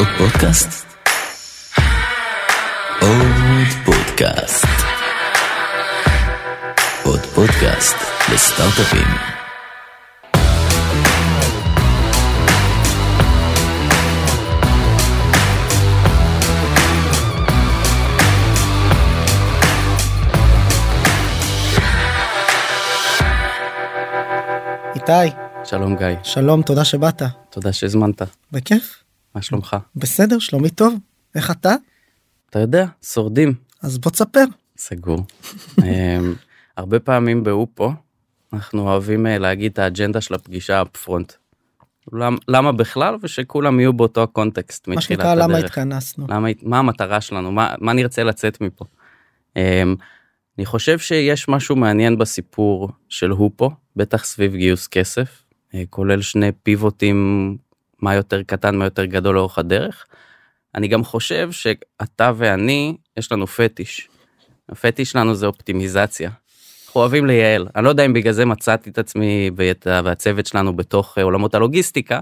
עוד פודקאסט? עוד פודקאסט. עוד פודקאסט לסטארט-אפים. איתי, שלום גיא, שלום, תודה שבאת. תודה שהזמנת. בכיף? מה שלומך? בסדר, שלומי טוב. איך אתה? אתה יודע, שורדים. אז בוא תספר. סגור. אמ, הרבה פעמים באופו אנחנו אוהבים אה, להגיד את האג'נדה של הפגישה אפפרונט. למ- למה בכלל ושכולם יהיו באותו הקונטקסט מה מתחילת שנקרא, למה הדרך. התכנסנו. למה, מה המטרה שלנו, מה, מה נרצה לצאת מפה. Um, אני חושב שיש משהו מעניין בסיפור של הופו, בטח סביב גיוס כסף, uh, כולל שני פיבוטים, מה יותר קטן, מה יותר גדול לאורך הדרך. אני גם חושב שאתה ואני, יש לנו פטיש. הפטיש שלנו זה אופטימיזציה. אנחנו אוהבים לייעל. אני לא יודע אם בגלל זה מצאתי את עצמי ואת, והצוות שלנו בתוך אה, עולמות הלוגיסטיקה.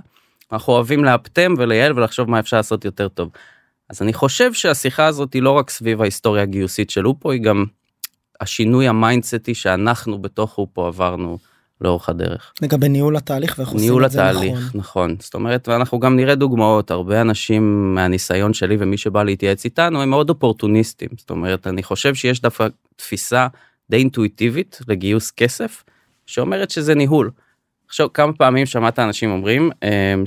אנחנו אוהבים לאפטם ולייעל ולחשוב מה אפשר לעשות יותר טוב. אז אני חושב שהשיחה הזאת היא לא רק סביב ההיסטוריה הגיוסית של אופו, היא גם השינוי ה mindset י שאנחנו בתוך אופו עברנו לאורך הדרך. לגבי ניהול התהליך ואיך עושים ניהול את זה התהליך, נכון. נכון. זאת אומרת, ואנחנו גם נראה דוגמאות, הרבה אנשים מהניסיון שלי ומי שבא להתייעץ איתנו הם מאוד אופורטוניסטים. זאת אומרת, אני חושב שיש דווקא תפיסה די אינטואיטיבית לגיוס כסף, שאומרת שזה ניהול. עכשיו, כמה פעמים שמעת אנשים אומרים אמ,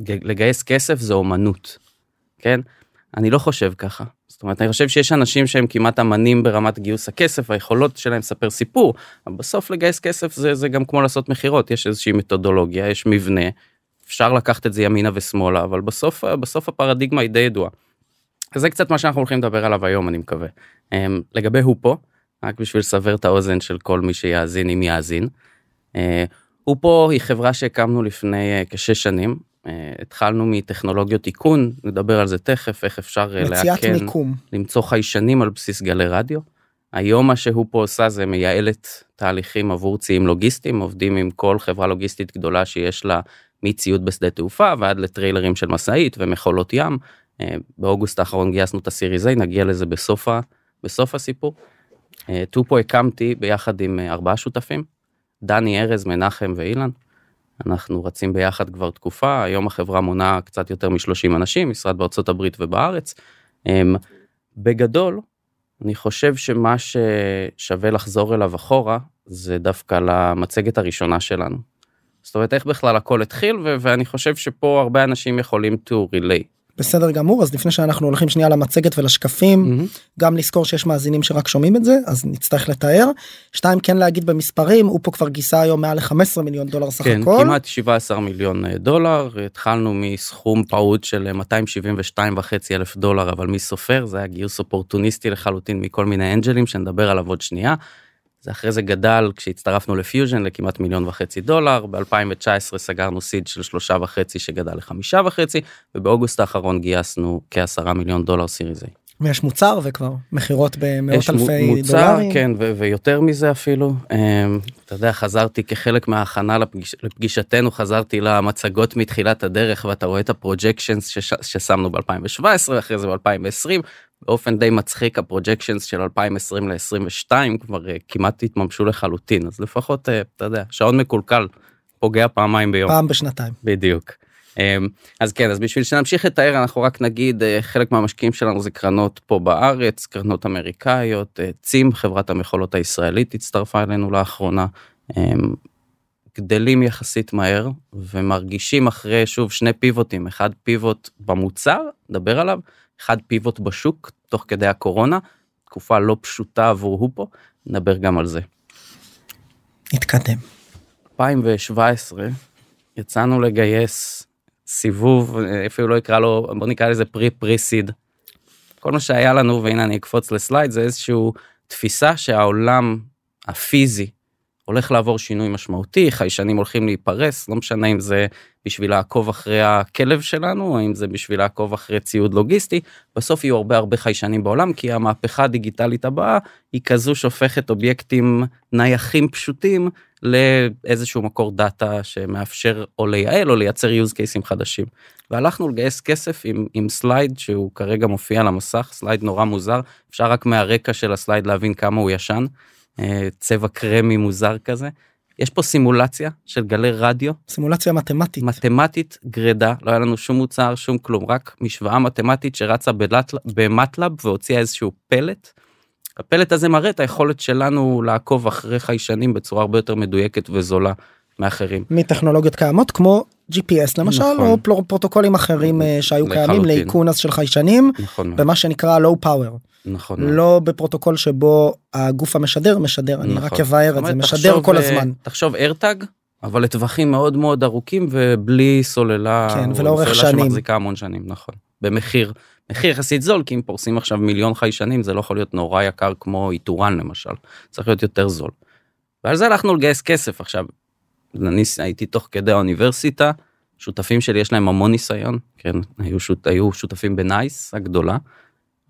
שלגייס כסף זה אומנות, כן? אני לא חושב ככה. זאת אומרת, אני חושב שיש אנשים שהם כמעט אמנים ברמת גיוס הכסף, היכולות שלהם לספר סיפור, אבל בסוף לגייס כסף זה, זה גם כמו לעשות מכירות, יש איזושהי מתודולוגיה, יש מבנה, אפשר לקחת את זה ימינה ושמאלה, אבל בסוף, בסוף הפרדיגמה היא די ידועה. זה קצת מה שאנחנו הולכים לדבר עליו היום, אני מקווה. אמ, לגבי הופו, רק בשביל לסבר את האוזן של כל מי שיאזין, אם יאזין. אה, הופו היא חברה שהקמנו לפני אה, כשש שנים. אה, התחלנו מטכנולוגיות איכון, נדבר על זה תכף, איך אפשר אה, לאכן, מיקום. למצוא חיישנים על בסיס גלי רדיו. היום מה שהוא פה עושה זה מייעלת תהליכים עבור ציים לוגיסטיים, עובדים עם כל חברה לוגיסטית גדולה שיש לה מציוד בשדה תעופה ועד לטריילרים של משאית ומכולות ים. אה, באוגוסט האחרון גייסנו את הסיריז A, נגיע לזה בסוף, ה, בסוף הסיפור. טופו הקמתי ביחד עם ארבעה שותפים, דני ארז, מנחם ואילן. אנחנו רצים ביחד כבר תקופה, היום החברה מונה קצת יותר מ-30 אנשים, משרד בארצות הברית ובארץ. אמ, בגדול, אני חושב שמה ששווה לחזור אליו אחורה, זה דווקא למצגת הראשונה שלנו. זאת אומרת, איך בכלל הכל התחיל, ואני חושב שפה הרבה אנשים יכולים to relay. בסדר גמור, אז לפני שאנחנו הולכים שנייה למצגת ולשקפים, גם לזכור שיש מאזינים שרק שומעים את זה, אז נצטרך לתאר. שתיים, כן להגיד במספרים, הוא פה כבר גייסה היום מעל ל-15 מיליון דולר סך כן, הכל. כמעט 17 מיליון אה, דולר, התחלנו מסכום פעוט של אה, 272 וחצי אלף דולר, אבל מי סופר? זה היה גיוס אופורטוניסטי לחלוטין מכל מיני אנג'לים שנדבר עליו עוד שנייה. זה אחרי זה גדל כשהצטרפנו לפיוז'ן לכמעט מיליון וחצי דולר, ב-2019 סגרנו סיד של שלושה וחצי שגדל לחמישה וחצי, ובאוגוסט האחרון גייסנו כעשרה מיליון דולר סיריז A. ויש מוצר וכבר מכירות במאות אלפי מוצר, דולרים. כן, ו- ויותר מזה אפילו. אמ, אתה יודע, חזרתי כחלק מההכנה לפגיש, לפגישתנו, חזרתי למצגות מתחילת הדרך, ואתה רואה את ה projections שש, ששמנו ב-2017, אחרי זה ב-2020, באופן די מצחיק, ה projections של 2020 ל-2022 כבר uh, כמעט התממשו לחלוטין, אז לפחות, uh, אתה יודע, שעון מקולקל פוגע פעמיים ביום. פעם בשנתיים. בדיוק. אמ, אז כן אז בשביל שנמשיך לתאר אנחנו רק נגיד אה, חלק מהמשקיעים שלנו זה קרנות פה בארץ קרנות אמריקאיות אה, צים חברת המכולות הישראלית הצטרפה אלינו לאחרונה. אמ, גדלים יחסית מהר ומרגישים אחרי שוב שני פיבוטים אחד פיבוט במוצר נדבר עליו אחד פיבוט בשוק תוך כדי הקורונה תקופה לא פשוטה עבור הופו נדבר גם על זה. נתקדם. 2017 יצאנו לגייס סיבוב אפילו לא יקרא לו בוא נקרא לזה פרי פרי סיד. כל מה שהיה לנו והנה אני אקפוץ לסלייד זה איזשהו תפיסה שהעולם הפיזי הולך לעבור שינוי משמעותי חיישנים הולכים להיפרס לא משנה אם זה בשביל לעקוב אחרי הכלב שלנו או אם זה בשביל לעקוב אחרי ציוד לוגיסטי בסוף יהיו הרבה הרבה חיישנים בעולם כי המהפכה הדיגיטלית הבאה היא כזו שהופכת אובייקטים נייחים פשוטים לאיזשהו מקור data שמאפשר או לייעל או לייצר use cases חדשים. והלכנו לגייס כסף עם, עם slide שהוא כרגע מופיע על המסך, slide נורא מוזר, אפשר רק מהרקע של ה slide להבין כמה הוא ישן, אה, צבע קרמי מוזר כזה. יש פה סימולציה של גלי רדיו. סימולציה מתמטית. מתמטית גרידה, לא היה לנו שום מוצר, שום כלום, רק משוואה מתמטית שרצה במטלב והוציאה איזשהו פלט. הפלט הזה מראה את היכולת שלנו לעקוב אחרי חיישנים בצורה הרבה יותר מדויקת וזולה מאחרים. מטכנולוגיות קיימות כמו GPS למשל נכון. או פרוטוקולים אחרים אה, שהיו לחלוטין. קיימים לאיכון אז של חיישנים נכון. במה שנקרא low power. נכון. לא בפרוטוקול שבו הגוף המשדר משדר נכון. אני רק נכון. אבאר את זה משדר כל אה, הזמן. תחשוב ארטאג אבל לטווחים מאוד מאוד ארוכים ובלי סוללה. כן ולאורך שנים. שמחזיקה המון שנים נכון. במחיר מחיר יחסית זול כי אם פורסים עכשיו מיליון חיישנים זה לא יכול להיות נורא יקר כמו איתורן למשל צריך להיות יותר זול. ועל זה הלכנו לגייס כסף עכשיו. אני הייתי תוך כדי האוניברסיטה שותפים שלי יש להם המון ניסיון כן היו, שות, היו שותפים בנייס הגדולה.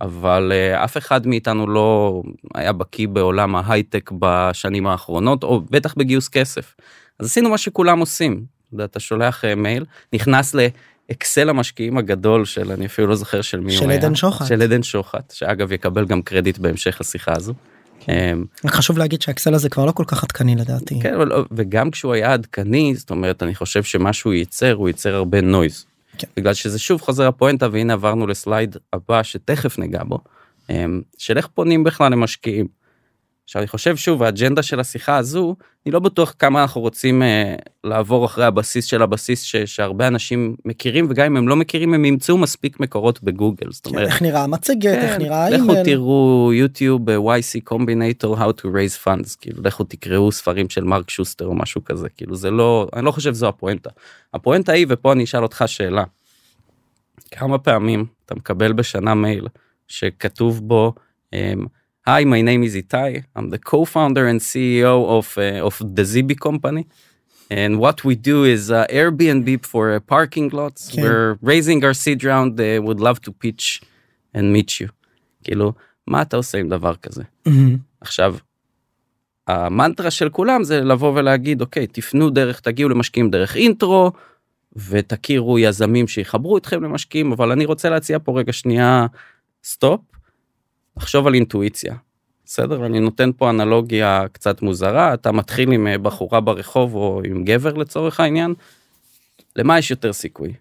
אבל uh, אף אחד מאיתנו לא היה בקיא בעולם ההייטק בשנים האחרונות או בטח בגיוס כסף. אז עשינו מה שכולם עושים. אתה שולח uh, מייל נכנס ל... אקסל המשקיעים הגדול של אני אפילו לא זוכר של מי של הוא היה. של עדן שוחט. של עדן שוחט, שאגב יקבל גם קרדיט בהמשך השיחה הזו. כן. חשוב להגיד שהאקסל הזה כבר לא כל כך עדכני לדעתי. כן, לא, וגם כשהוא היה עדכני, זאת אומרת, אני חושב שמה שהוא ייצר, הוא ייצר הרבה נויז. כן. בגלל שזה שוב חוזר הפואנטה, והנה עברנו לסלייד הבא שתכף ניגע בו, אמ, של איך פונים בכלל למשקיעים. עכשיו אני חושב שוב האג'נדה של השיחה הזו אני לא בטוח כמה אנחנו רוצים אה, לעבור אחרי הבסיס של הבסיס ש, שהרבה אנשים מכירים וגם אם הם לא מכירים הם ימצאו מספיק מקורות בגוגל זאת אומרת איך נראה המצגת כן, איך נראה האימייל. לכו תראו יוטיוב YC Combinator how to raise funds כאילו לכו תקראו ספרים של מרק שוסטר או משהו כזה כאילו זה לא אני לא חושב זו הפואנטה הפואנטה היא ופה אני אשאל אותך שאלה. כמה פעמים אתה מקבל בשנה מייל שכתוב בו. Um, Hi, my name is Itai. I'm the co-founder and CEO of uh, of the Zibi company. And what we do is uh, Airbnb for uh, parking lots. Okay. We're raising our seed round. They would love to pitch and meet you. כאילו, מה אתה עושה עם דבר כזה? Mm-hmm. עכשיו, המנטרה של כולם זה לבוא ולהגיד, אוקיי, תפנו דרך, תגיעו למשקיעים דרך אינטרו, ותכירו יזמים שיחברו אתכם למשקיעים, אבל אני רוצה להציע פה רגע שנייה סטופ לחשוב על אינטואיציה. בסדר? אני נותן פה אנלוגיה קצת מוזרה, אתה מתחיל עם אה, בחורה ברחוב או עם גבר לצורך העניין, למה יש יותר סיכוי?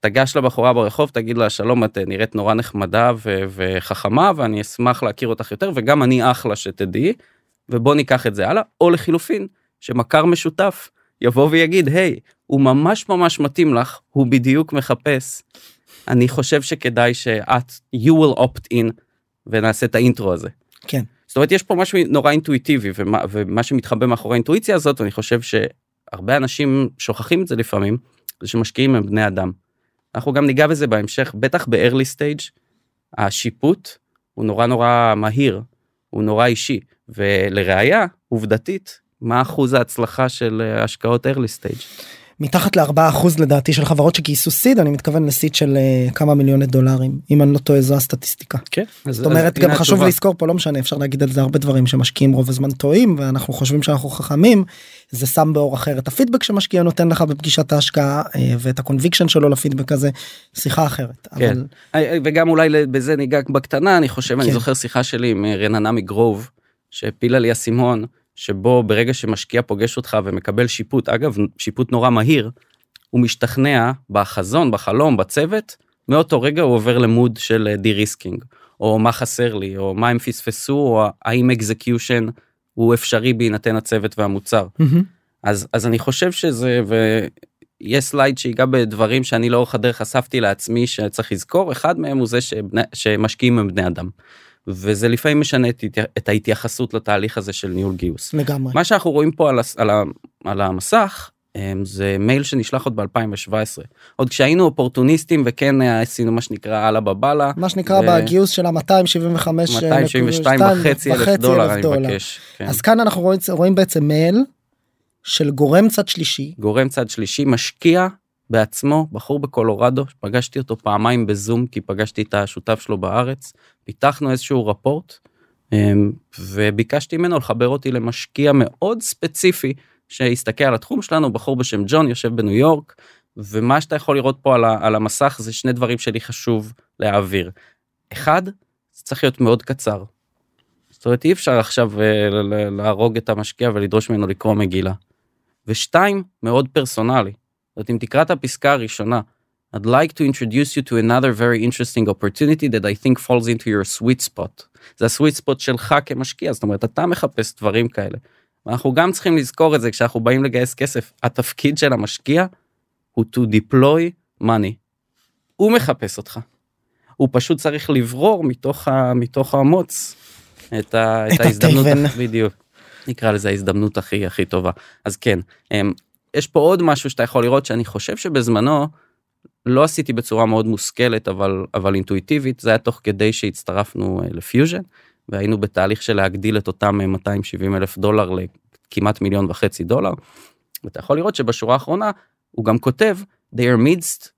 תגש לבחורה ברחוב, תגיד לה שלום, את אה, נראית נורא נחמדה ו- וחכמה ואני אשמח להכיר אותך יותר וגם אני אחלה שתדעי, ובוא ניקח את זה הלאה, או לחילופין, שמכר משותף יבוא ויגיד, היי, הוא ממש ממש מתאים לך, הוא בדיוק מחפש. אני חושב שכדאי שאת, you will opt in ונעשה את האינטרו הזה. כן. זאת אומרת יש פה משהו נורא אינטואיטיבי ומה, ומה שמתחבא מאחורי האינטואיציה הזאת אני חושב שהרבה אנשים שוכחים את זה לפעמים זה שמשקיעים הם בני אדם. אנחנו גם ניגע בזה בהמשך בטח ב-early stage השיפוט הוא נורא נורא מהיר הוא נורא אישי ולראיה עובדתית מה אחוז ההצלחה של אה, השקעות early stage. מתחת לארבעה אחוז לדעתי של חברות שגייסו seed אני מתכוון ל seed של uh, כמה מיליוני דולרים אם אני לא טועה זו הסטטיסטיקה. כן. זאת אומרת גם חשוב התשובה. לזכור פה לא משנה אפשר להגיד על זה הרבה דברים שמשקיעים רוב הזמן טועים ואנחנו חושבים שאנחנו חכמים זה שם באור אחר את הפידבק שמשקיע נותן לך בפגישת ההשקעה uh, ואת ה conviction שלו לפידבק הזה שיחה אחרת. כן. אבל... אה, וגם אולי בזה ניגע בקטנה אני חושב כן. אני זוכר שיחה שלי עם רננה מגרוב שהפילה לי אסימון. שבו ברגע שמשקיע פוגש אותך ומקבל שיפוט, אגב, שיפוט נורא מהיר, הוא משתכנע בחזון, בחלום, בצוות, מאותו רגע הוא עובר ל mode של de-risking, או מה חסר לי, או מה הם פספסו, או האם execution הוא אפשרי בהינתן הצוות והמוצר. Mm-hmm. אז, אז אני חושב שזה, ויש slide שיגע בדברים שאני לאורך הדרך חשפתי לעצמי שצריך לזכור, אחד מהם הוא זה שבני, שמשקיעים הם בני אדם. וזה לפעמים משנה את, את ההתייחסות לתהליך הזה של ניהול גיוס. לגמרי. מה שאנחנו רואים פה על, על, על המסך אמ, זה מייל שנשלח עוד ב2017 עוד כשהיינו אופורטוניסטים וכן עשינו מה שנקרא אללה בבאללה מה שנקרא ו... בגיוס של ה-275 272 וחצי אלף דולר אני מבקש כן. אז כאן אנחנו רואים, רואים בעצם מייל של גורם צד שלישי גורם צד שלישי משקיע בעצמו בחור בקולורדו פגשתי אותו פעמיים בזום כי פגשתי את השותף שלו בארץ פיתחנו איזשהו רפורט אמ, וביקשתי ממנו לחבר אותי למשקיע מאוד ספציפי שיסתכל על התחום שלנו בחור בשם ג'ון יושב בניו יורק ומה שאתה יכול לראות פה על, המסך זה שני דברים שלי חשוב להעביר. אחד זה צריך להיות מאוד קצר. זאת אומרת אי אפשר עכשיו uh, להרוג את המשקיע ולדרוש ממנו לקרוא מגילה. ושתיים מאוד פרסונלי. זאת אם תקרא את הפסקה הראשונה I'd like to introduce you to another very interesting opportunity that I think falls into your sweet spot. זה הסוויט ספוט שלך כמשקיע, זאת אומרת אתה מחפש דברים כאלה. אנחנו גם צריכים לזכור את זה כשאנחנו באים לגייס כסף, התפקיד של המשקיע הוא to deploy money. הוא מחפש אותך. הוא פשוט צריך לברור מתוך, ה, מתוך המוץ את, ה, את, את ההזדמנות, בדיוק. נקרא לזה ההזדמנות הכי הכי טובה. אז כן, אמ, יש פה עוד משהו שאתה יכול לראות שאני חושב שבזמנו לא עשיתי בצורה מאוד מושכלת אבל אבל אינטואיטיבית זה היה תוך כדי שהצטרפנו אה, לפיוז'ן והיינו בתהליך של להגדיל את אותם 270 אה, אלף דולר לכמעט מיליון וחצי דולר. ואתה יכול לראות שבשורה האחרונה הוא גם כותב they are midst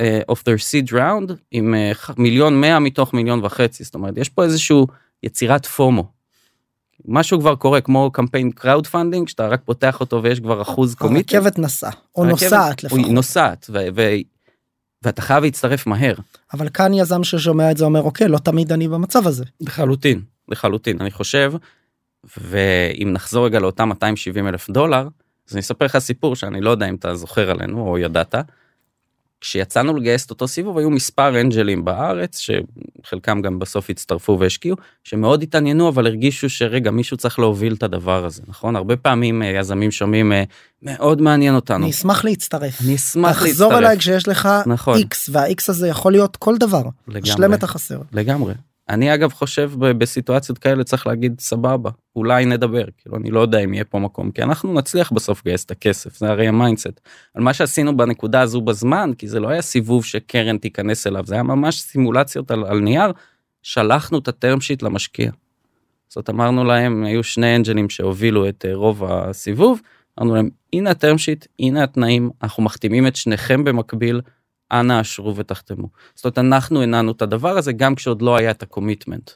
uh, of their seed round עם מיליון מאה מתוך מיליון וחצי זאת אומרת יש פה איזשהו יצירת פומו. משהו כבר קורה כמו קמפיין crowdfunding שאתה רק פותח אותו ויש כבר אחוז commit. הרכבת נסעה או נוסעת לפחות. היא נוסעת ואתה חייב להצטרף מהר. אבל כאן יזם ששומע את זה אומר אוקיי לא תמיד אני במצב הזה. לחלוטין לחלוטין אני חושב ואם נחזור רגע לאותם 270 אלף דולר אז אני אספר לך סיפור שאני לא יודע אם אתה זוכר עלינו או ידעת. כשיצאנו לגייס את אותו סיבוב היו מספר angel ים בארץ שחלקם גם בסוף הצטרפו והשקיעו שמאוד התעניינו אבל הרגישו שרגע מישהו צריך להוביל את הדבר הזה נכון הרבה פעמים אה, יזמים שומעים אה, מאוד מעניין אותנו. אני אשמח להצטרף. אני אשמח להצטרף. תחזור אליי כשיש לך נכון. x וה-x הזה יכול להיות כל דבר. לגמרי. שלם את החסר. לגמרי. אני אגב חושב בסיטואציות כאלה צריך להגיד סבבה אולי נדבר כאילו אני לא יודע אם יהיה פה מקום כי אנחנו נצליח בסוף לגייס את הכסף זה הרי ה mindset על מה שעשינו בנקודה הזו בזמן כי זה לא היה סיבוב שקרן תיכנס אליו זה היה ממש סימולציות על, על נייר שלחנו את ה term sheet למשקיע. זאת אמרנו להם היו שני angel ים שהובילו את אה, רוב הסיבוב אמרנו להם הנה ה term sheet הנה התנאים אנחנו מחתימים את שניכם במקביל אנא אשרו ותחתמו. זאת אומרת אנחנו הנענו את הדבר הזה גם כשעוד לא היה את ה commitment.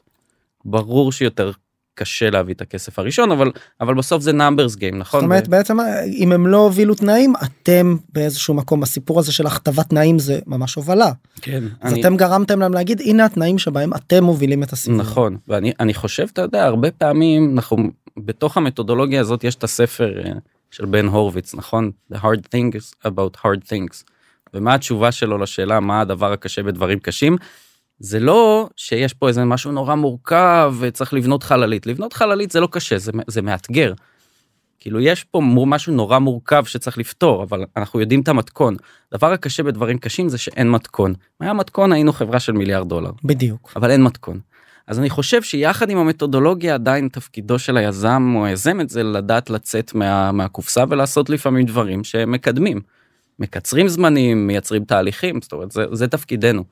ברור שיותר קשה להביא את הכסף הראשון אבל אבל בסוף זה numbers game נכון? זאת אומרת ו... בעצם אם הם לא הובילו תנאים אתם באיזשהו מקום הסיפור הזה של הכתבת תנאים זה ממש הובלה. כן. אז אני... אתם גרמתם להם להגיד הנה התנאים שבהם אתם מובילים את הסיפור. נכון ואני אני חושב אתה יודע הרבה פעמים אנחנו בתוך המתודולוגיה הזאת יש את הספר אה, של בן הורוביץ נכון? The hard things about hard things. ומה התשובה שלו לשאלה מה הדבר הקשה בדברים קשים. זה לא שיש פה איזה משהו נורא מורכב וצריך לבנות חללית לבנות חללית זה לא קשה זה, זה מאתגר. כאילו יש פה משהו נורא מורכב שצריך לפתור אבל אנחנו יודעים את המתכון. דבר הקשה בדברים קשים זה שאין מתכון. מה היה מתכון היינו חברה של מיליארד דולר. בדיוק. אבל אין מתכון. אז אני חושב שיחד עם המתודולוגיה עדיין תפקידו של היזם או היזמת זה לדעת לצאת מה, מהקופסה ולעשות לפעמים דברים שמקדמים. מקצרים זמנים מייצרים תהליכים זאת אומרת זה, זה תפקידנו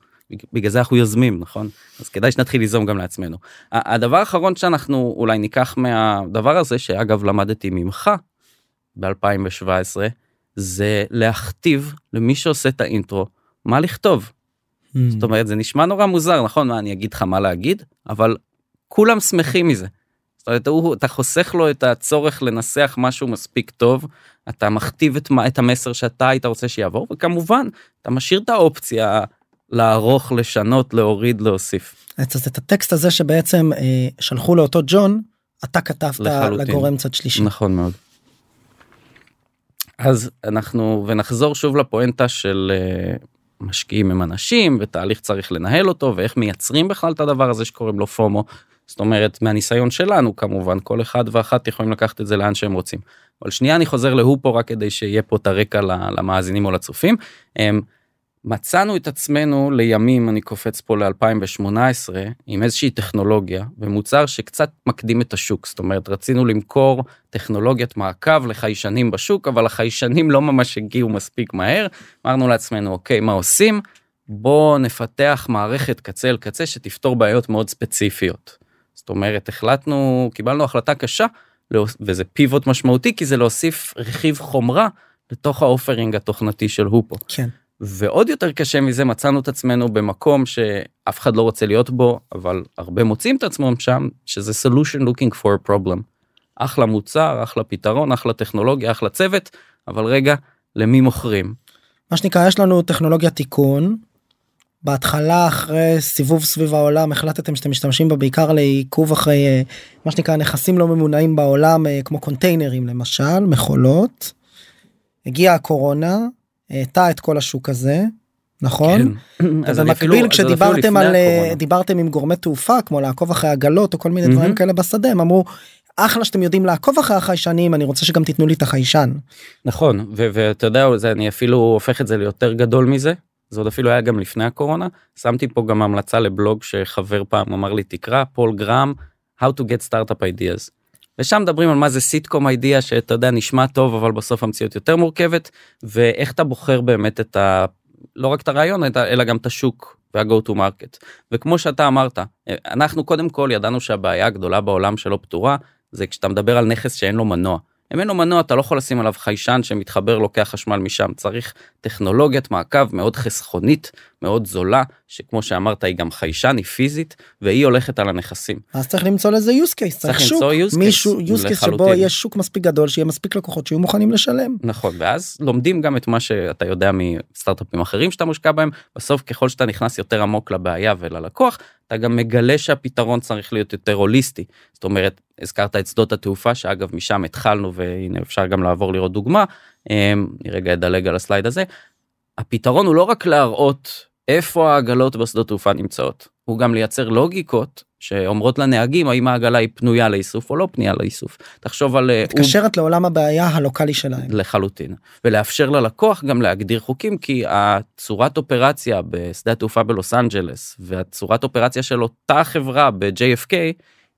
בגלל זה אנחנו יוזמים נכון אז כדאי שנתחיל ליזום גם לעצמנו. הדבר האחרון שאנחנו אולי ניקח מהדבר הזה שאגב למדתי ממך ב2017 זה להכתיב למי שעושה את האינטרו מה לכתוב. Mm. זאת אומרת זה נשמע נורא מוזר נכון מה אני אגיד לך מה להגיד אבל כולם שמחים מזה. זאת אומרת, הוא, אתה חוסך לו את הצורך לנסח משהו מספיק טוב, אתה מכתיב את, את המסר שאתה היית רוצה שיעבור, וכמובן, אתה משאיר את האופציה לערוך, לשנות, להוריד, להוסיף. אז את הטקסט הזה שבעצם אה, שלחו לאותו ג'ון, אתה כתבת לחלוטין. לגורם צד שלישי. נכון מאוד. אז אנחנו, ונחזור שוב לפואנטה של אה, משקיעים עם אנשים, ותהליך צריך לנהל אותו, ואיך מייצרים בכלל את הדבר הזה שקוראים לו פומו. זאת אומרת מהניסיון שלנו כמובן כל אחד ואחת יכולים לקחת את זה לאן שהם רוצים. אבל שנייה אני חוזר להוא רק כדי שיהיה פה את הרקע למאזינים או לצופים. אמ, מצאנו את עצמנו לימים אני קופץ פה ל2018 עם איזושהי טכנולוגיה ומוצר שקצת מקדים את השוק זאת אומרת רצינו למכור טכנולוגיית מעקב לחיישנים בשוק אבל החיישנים לא ממש הגיעו מספיק מהר אמרנו לעצמנו אוקיי מה עושים בוא נפתח מערכת קצה אל קצה שתפתור בעיות מאוד ספציפיות. זאת אומרת החלטנו קיבלנו החלטה קשה וזה פיבוט משמעותי כי זה להוסיף רכיב חומרה לתוך האופרינג התוכנתי של הופו. כן. ועוד יותר קשה מזה מצאנו את עצמנו במקום שאף אחד לא רוצה להיות בו אבל הרבה מוצאים את עצמם שם שזה solution looking for a problem. אחלה מוצר אחלה פתרון אחלה טכנולוגיה אחלה צוות אבל רגע למי מוכרים. מה שנקרא יש לנו טכנולוגיה תיקון. בהתחלה אחרי סיבוב סביב העולם החלטתם שאתם משתמשים בה בעיקר לעיכוב אחרי אה, מה שנקרא נכסים לא ממונעים בעולם אה, כמו קונטיינרים למשל מכולות. הגיעה הקורונה העטה את כל השוק הזה נכון כן. אז במקביל כשדיברתם על הקורונה. דיברתם עם גורמי תעופה כמו לעקוב אחרי עגלות או כל מיני mm-hmm. דברים כאלה בשדה הם אמרו אחלה שאתם יודעים לעקוב אחרי החיישנים אני רוצה שגם תיתנו לי את החיישן. נכון ואתה יודע זה אני אפילו הופך את זה ליותר גדול מזה זה עוד אפילו היה גם לפני הקורונה שמתי פה גם המלצה לבלוג שחבר פעם אמר לי תקרא פול גראם how to get startup ideas. ושם מדברים על מה זה סיטקום אידיאה שאתה יודע נשמע טוב אבל בסוף המציאות יותר מורכבת ואיך אתה בוחר באמת את ה... לא רק את הרעיון אלא גם את השוק וה-go to market וכמו שאתה אמרת אנחנו קודם כל ידענו שהבעיה הגדולה בעולם שלא פתורה זה כשאתה מדבר על נכס שאין לו מנוע. אם אין לו מנוע אתה לא יכול לשים עליו חיישן שמתחבר לוקח חשמל משם צריך טכנולוגיית מעקב מאוד חסכונית מאוד זולה שכמו שאמרת היא גם חיישן היא פיזית והיא הולכת על הנכסים. אז צריך למצוא לזה use case צריך שוק מישהו use case שבו יש שוק מספיק גדול שיהיה מספיק לקוחות שיהיו מוכנים לשלם. נכון ואז לומדים גם את מה שאתה יודע מסטארט-אפים אחרים שאתה מושקע בהם בסוף ככל שאתה נכנס יותר עמוק לבעיה וללקוח אתה גם מגלה שהפתרון צריך להיות יותר הוליסטי זאת אומרת הזכרת את שדות התעופה שאגב משם התחלנו והנה אפשר גם לעבור לראות דוגמה אמ, אני רגע אדלג על הסלייד הזה. הפתרון הוא לא רק להראות איפה העגלות בשדות תעופה נמצאות הוא גם לייצר לוגיקות שאומרות לנהגים האם העגלה היא פנויה לאיסוף או לא פנויה לאיסוף. תחשוב על... אה, מתקשרת הוא... לעולם הבעיה הלוקאלי שלהם. לחלוטין. ולאפשר ללקוח גם להגדיר חוקים כי הצורת אופרציה בשדה התעופה בלוס אנג'לס והצורת אופרציה של אותה חברה ב-JFK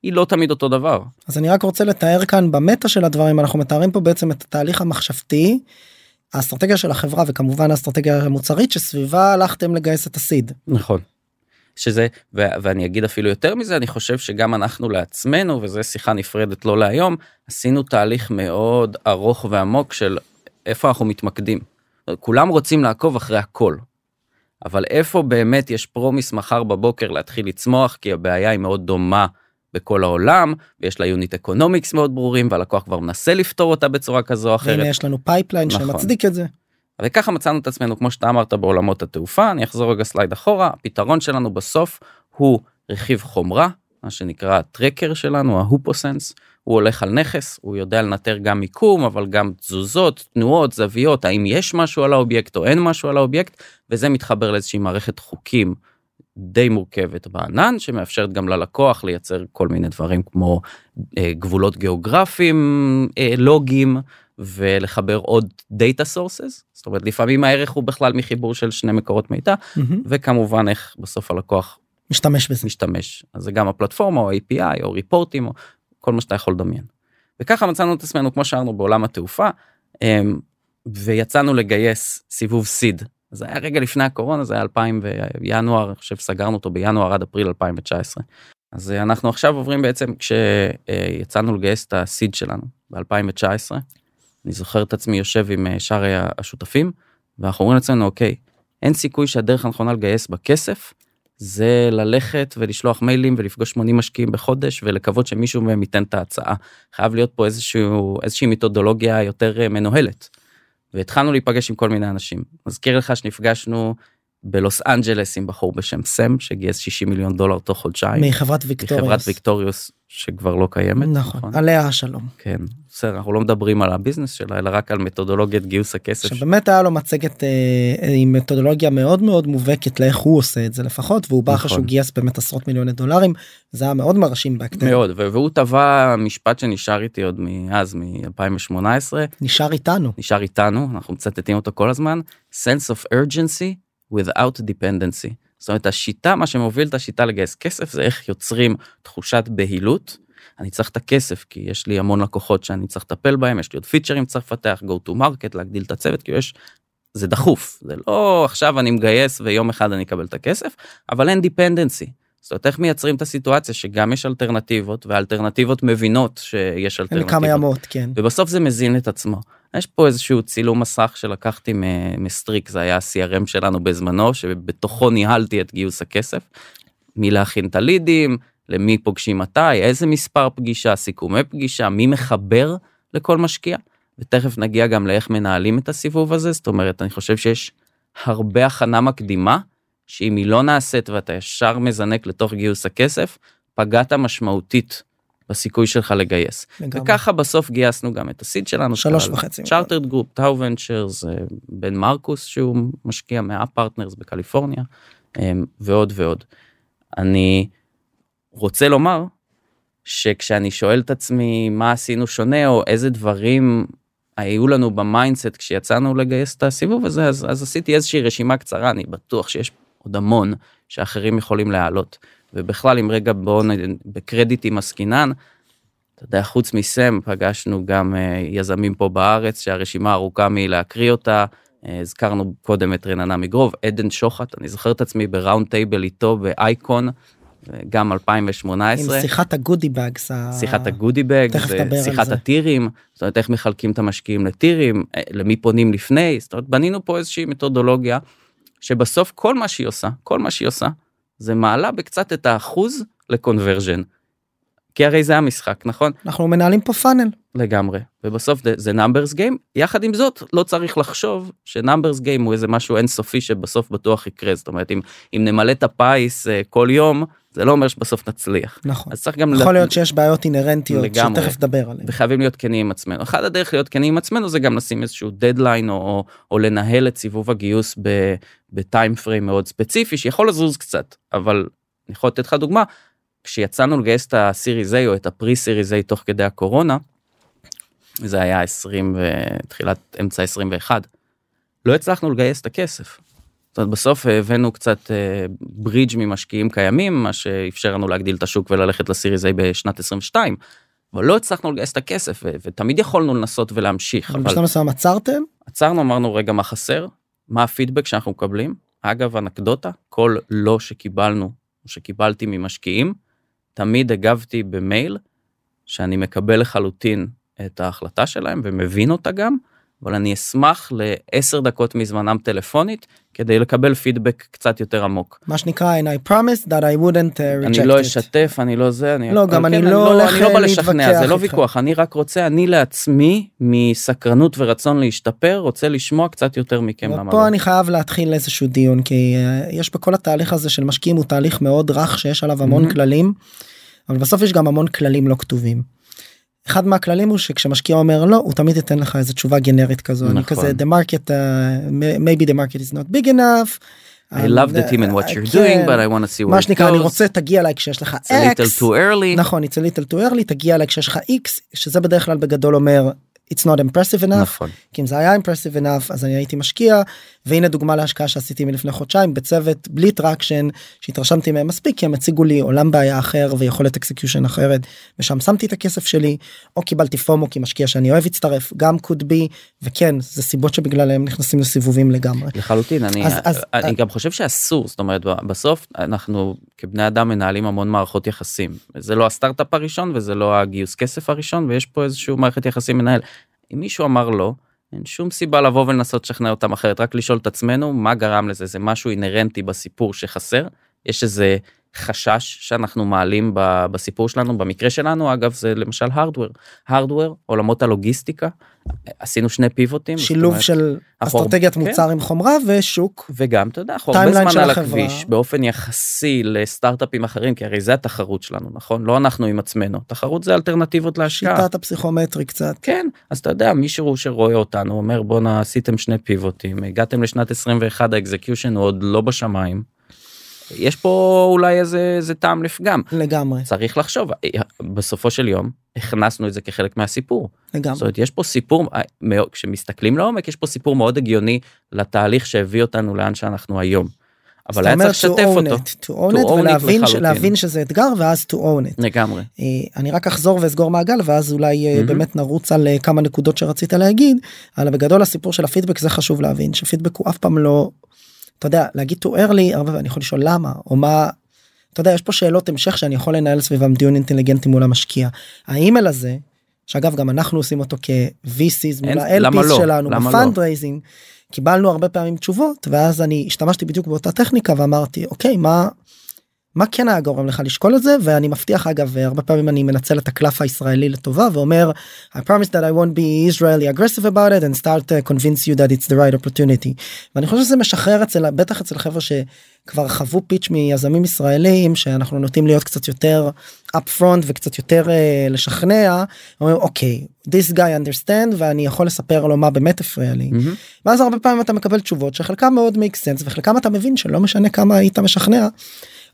היא לא תמיד אותו דבר. אז אני רק רוצה לתאר כאן במטה של הדברים אנחנו מתארים פה בעצם את התהליך המחשבתי. האסטרטגיה של החברה וכמובן האסטרטגיה המוצרית שסביבה הלכתם לגייס את הסיד. נכון. שזה ו- ואני אגיד אפילו יותר מזה אני חושב שגם אנחנו לעצמנו וזה שיחה נפרדת לא להיום עשינו תהליך מאוד ארוך ועמוק של איפה אנחנו מתמקדים. כולם רוצים לעקוב אחרי הכל. אבל איפה באמת יש promise מחר בבוקר להתחיל לצמוח כי הבעיה היא מאוד דומה בכל העולם ויש לה unit economics מאוד ברורים והלקוח כבר מנסה לפתור אותה בצורה כזו או אחרת. הנה יש לנו pipeline נכון. שמצדיק את זה. וככה מצאנו את עצמנו כמו שאתה אמרת בעולמות התעופה. אני אחזור רגע slide אחורה. הפתרון שלנו בסוף הוא רכיב חומרה מה שנקרא ה tracker שלנו ה hoopoSense. הוא הולך על נכס הוא יודע לנטר גם מיקום אבל גם תזוזות תנועות זוויות האם יש משהו על האובייקט או אין משהו על האובייקט וזה מתחבר לאיזושהי מערכת חוקים די מורכבת בענן שמאפשרת גם ללקוח לייצר כל מיני דברים כמו אה, גבולות גיאוגרפיים אה, לוגים ולחבר עוד data sources זאת אומרת לפעמים הערך הוא בכלל מחיבור של שני מקורות מידע mm-hmm. וכמובן איך בסוף הלקוח משתמש בזה משתמש אז זה גם הפלטפורמה או API או ריפורטים או כל מה שאתה יכול לדמיין. וככה מצאנו את עצמנו כמו שאמרנו בעולם התעופה אמ, ויצאנו לגייס סיבוב סיד זה היה רגע לפני הקורונה זה היה 2000 וינואר אני חושב סגרנו אותו בינואר עד אפריל 2019. אז אנחנו עכשיו עוברים בעצם כשיצאנו לגייס את הסיד שלנו ב2019 אני זוכר את עצמי יושב עם אה, שאר השותפים ואנחנו אומרים לעצמנו אוקיי אין סיכוי שהדרך הנכונה לגייס בכסף זה ללכת ולשלוח מיילים ולפגוש 80 משקיעים בחודש ולקוות שמישהו מהם ייתן את ההצעה חייב להיות פה איזשהו איזושהי מתודולוגיה יותר אה, מנוהלת. והתחלנו להיפגש עם כל מיני אנשים מזכיר לך שנפגשנו בלוס אנג'לס עם בחור בשם סם שגייס 60 מיליון דולר תוך חודשיים. מחברת ויקטוריוס. מחברת ויקטוריוס שכבר לא קיימת נכון, נכון? עליה השלום. כן בסדר אנחנו לא מדברים על הביזנס שלה אלא רק על מתודולוגיית גיוס הכסף. שבאמת היה לו מצגת אה, עם מתודולוגיה מאוד מאוד מובהקת לאיך הוא עושה את זה לפחות והוא בא אחרי נכון. שהוא גייס באמת עשרות מיליוני דולרים זה היה מאוד מרשים בהקדם. מאוד והוא טבע משפט שנשאר איתי עוד מאז מ-2018 נשאר איתנו. נשאר איתנו אנחנו מצטטים אותו כל הזמן. Sense of urgency without dependency. זאת אומרת השיטה מה שמוביל את השיטה לגייס כסף זה איך יוצרים תחושת בהילות. אני צריך את הכסף כי יש לי המון לקוחות שאני צריך לטפל בהם יש לי עוד פיצ'רים צריך לפתח go to market להגדיל את הצוות כי יש זה דחוף זה לא עכשיו אני מגייס ויום אחד אני אקבל את הכסף אבל אין dependency. זאת אומרת איך מייצרים את הסיטואציה שגם יש אלטרנטיבות והאלטרנטיבות מבינות שיש אלטרנטיבות. קיימות כן. ובסוף זה מזין את עצמו. יש פה איזשהו צילום מסך שלקחתי מ Streak זה היה CRM שלנו בזמנו שבתוכו ניהלתי את גיוס הכסף. מי להכין את הלידים למי פוגשים מתי איזה מספר פגישה סיכומי פגישה מי מחבר לכל משקיע. ותכף נגיע גם לאיך מנהלים את הסיבוב הזה זאת אומרת אני חושב שיש הרבה הכנה מקדימה שאם היא לא נעשית ואתה ישר מזנק לתוך גיוס הכסף פגעת משמעותית בסיכוי שלך לגייס. לגמרי. וככה בסוף גייסנו גם את ה seed שלנו. שלוש וחצי. Chartered Group, TAU Ventures, בן מרקוס שהוא משקיע מה Partners בקליפורניה אמ, ועוד ועוד. אני רוצה לומר שכשאני שואל את עצמי מה עשינו שונה או איזה דברים היו לנו ב mindset כשיצאנו לגייס את הסיבוב הזה אז, אז עשיתי איזושהי רשימה קצרה אני בטוח שיש עוד המון שאחרים יכולים להעלות. ובכלל אם רגע בואו בקרדיטים עסקינן. אתה יודע חוץ מסם פגשנו גם uh, יזמים פה בארץ שהרשימה ארוכה מלהקריא אותה. uh, הזכרנו קודם את רננה מגרוב עדן שוחט אני זוכר את עצמי בראונד טייבל איתו באייקון גם 2018. עם שיחת הגודי בגס. שיחת הגודי בגס, שיחת הטירים, זאת אומרת איך מחלקים את המשקיעים לטירים, אה, למי פונים לפני, זאת אומרת בנינו פה איזושהי מתודולוגיה שבסוף כל מה שהיא עושה, כל מה שהיא עושה, זה מעלה בקצת את האחוז לקונברג'ן. כי הרי זה המשחק נכון אנחנו מנהלים פה funnel לגמרי ובסוף זה numbers game יחד עם זאת לא צריך לחשוב ש numbers game הוא איזה משהו אינסופי שבסוף בטוח יקרה זאת אומרת אם אם נמלא את הפיס uh, כל יום זה לא אומר שבסוף נצליח. נכון. אז צריך גם יכול לת... להיות שיש בעיות אינהרנטיות לגמרי, שתכף נדבר עליהן. וחייבים להיות כנים עם עצמנו. אחד הדרך להיות כנים עם עצמנו זה גם לשים איזשהו דדליין או, או, או לנהל את סיבוב הגיוס ב time frame מאוד ספציפי שיכול לזוז קצת אבל אני יכול לתת לך דוגמה כשיצאנו לגייס את הסיריס A או את סיריס A תוך כדי הקורונה. זה היה 20 ותחילת אמצע 21 לא הצלחנו לגייס את הכסף זאת אומרת, בסוף הבאנו קצת ברידג' ממשקיעים קיימים, מה שאפשר לנו להגדיל את השוק וללכת לסיריס A בשנת 22, אבל לא הצלחנו לגייס את הכסף, ותמיד יכולנו לנסות ולהמשיך. אבל בשלב מסוים עצרתם? עצרנו, אמרנו רגע מה חסר, מה הפידבק שאנחנו מקבלים. אגב, אנקדוטה, כל לא שקיבלנו, שקיבלתי ממשקיעים, תמיד הגבתי במייל שאני מקבל לחלוטין את ההחלטה שלהם ומבין אותה גם, אבל אני אשמח לעשר דקות מזמנם טלפונית כדי לקבל פידבק קצת יותר עמוק. מה שנקרא and I promise that I wouldn't uh, reject אני לא אשתף אני לא זה אני לא גם אני כן, לא הולך אני לא בא לשכנע זה לא ויכוח אני רק רוצה אני לעצמי מסקרנות ורצון להשתפר רוצה לשמוע קצת יותר מכם פה לא. אני חייב להתחיל איזשהו דיון כי uh, יש בכל התהליך הזה של משקיעים הוא תהליך מאוד רך שיש עליו המון כללים אבל בסוף יש גם המון כללים לא כתובים. אחד מהכללים הוא שכשמשקיע אומר לא הוא תמיד ייתן לך איזה תשובה גנרית כזו נכון. אני כזה the market uh, maybe the market is not big enough. I love the team and what you're כן, doing but I want to see מה שנקרא אני רוצה תגיע אליי כשיש לך x. It's a little too early. נכון it's a little too early תגיע אליי כשיש לך x שזה בדרך כלל בגדול אומר it's not impressive enough נכון. כי אם זה היה impressive enough אז אני הייתי משקיע והנה דוגמה להשקעה שעשיתי מלפני חודשיים בצוות בלי traction שהתרשמתי מהם מספיק כי הם הציגו לי עולם בעיה אחר ויכולת execution אחרת ושם שמתי את הכסף שלי או קיבלתי FOMO כי משקיע שאני אוהב הצטרף גם could be וכן זה סיבות שבגללם נכנסים לסיבובים לגמרי. לחלוטין אני, אז, אז, אני אז, גם חושב שאסור זאת אומרת בסוף אנחנו כבני אדם מנהלים המון מערכות יחסים זה לא הסטארט-אפ הראשון וזה לא הגיוס כסף הראשון ויש פה איזשהו מערכת יחסים מנהל. אם מישהו אמר לא, אין שום סיבה לבוא ולנסות לשכנע אותם אחרת, רק לשאול את עצמנו מה גרם לזה, זה משהו אינהרנטי בסיפור שחסר, יש איזה חשש שאנחנו מעלים בסיפור שלנו, במקרה שלנו אגב זה למשל הארדוור, הארדוור, עולמות הלוגיסטיקה, עשינו שני פיבוטים. שילוב אומרת, של אסטרטגיית כן. מוצר עם חומרה ושוק. וגם אתה יודע, אנחנו הרבה זמן על הכביש באופן יחסי לסטארט-אפים אחרים, כי הרי זה התחרות שלנו, נכון? לא אנחנו עם עצמנו, תחרות זה אלטרנטיבות להשקעה. שיטת הפסיכומטרי קצת. כן, אז אתה יודע, מישהו שרואה אותנו אומר בואנה עשיתם שני פיבוטים, הגעתם לשנת 21 האקזקיושן הוא עוד לא בשמיים. יש פה אולי איזה, איזה טעם לפגם. לגמרי. צריך לחשוב, בסופו של יום הכנסנו את זה כחלק מהסיפור. לגמרי. זאת אומרת, יש פה סיפור, כשמסתכלים לעומק, יש פה סיפור מאוד הגיוני לתהליך שהביא אותנו לאן שאנחנו היום. אבל היה צריך לשתף אותו. to own it ולהבין להבין שזה אתגר ואז to own it. לגמרי. אה, אני רק אחזור ואסגור מעגל ואז אולי mm-hmm. באמת נרוץ על אה, כמה נקודות שרצית להגיד. אבל בגדול הסיפור של הפידבק זה חשוב להבין שפידבק הוא אף פעם לא אתה יודע להגיד to early הרבה אני יכול לשאול למה או מה. אתה יודע יש פה שאלות המשך שאני יכול לנהל סביבם דיון אינטליגנטי מול המשקיע האימייל הזה שאגב גם אנחנו עושים אותו כ-VCs מול ה-LPs לא? שלנו ב fundraising. לא? קיבלנו הרבה פעמים תשובות ואז אני השתמשתי בדיוק באותה טכניקה ואמרתי אוקיי מה מה כן היה גורם לך לשקול את זה ואני מבטיח אגב הרבה פעמים אני מנצל את הקלף הישראלי לטובה ואומר I promise that I won't be Israeli aggressive about it and start to convince you that it's the right opportunity. ואני חושב שזה משחרר אצל בטח אצל חבר'ה שכבר חוו פיץ' מיזמים ישראלים שאנחנו נוטים להיות קצת יותר up front וקצת יותר uh, לשכנע. אומרים אוקיי okay, this guy understand ואני יכול לספר לו מה באמת הפריע לי. Mm-hmm. ואז הרבה פעמים אתה מקבל תשובות שחלקם מאוד make sense וחלקם אתה מבין שלא משנה כמה היית משכנע.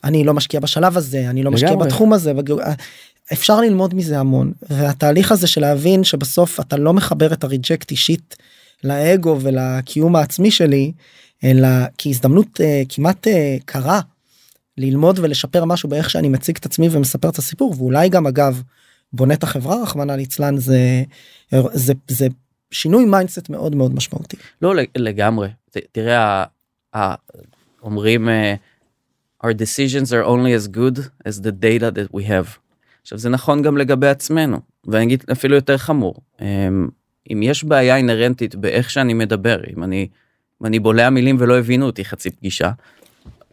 אני לא משקיע בשלב הזה אני לא משקיע לגמרי. בתחום הזה אפשר ללמוד מזה המון והתהליך הזה של להבין שבסוף אתה לא מחבר את ה reject אישית לאגו ולקיום העצמי שלי אלא כהזדמנות uh, כמעט uh, קרה ללמוד ולשפר משהו באיך שאני מציג את עצמי ומספר את הסיפור ואולי גם אגב בונה את החברה רחמנא ליצלן זה זה זה שינוי mindset מאוד מאוד משמעותי. לא לגמרי תראה אומרים. Our decisions are only as good as the data that we have. עכשיו זה נכון גם לגבי עצמנו ואני אגיד אפילו יותר חמור. אמ, אם יש בעיה אינהרנטית באיך שאני מדבר אם אני אם אני בולע מילים ולא הבינו אותי חצי פגישה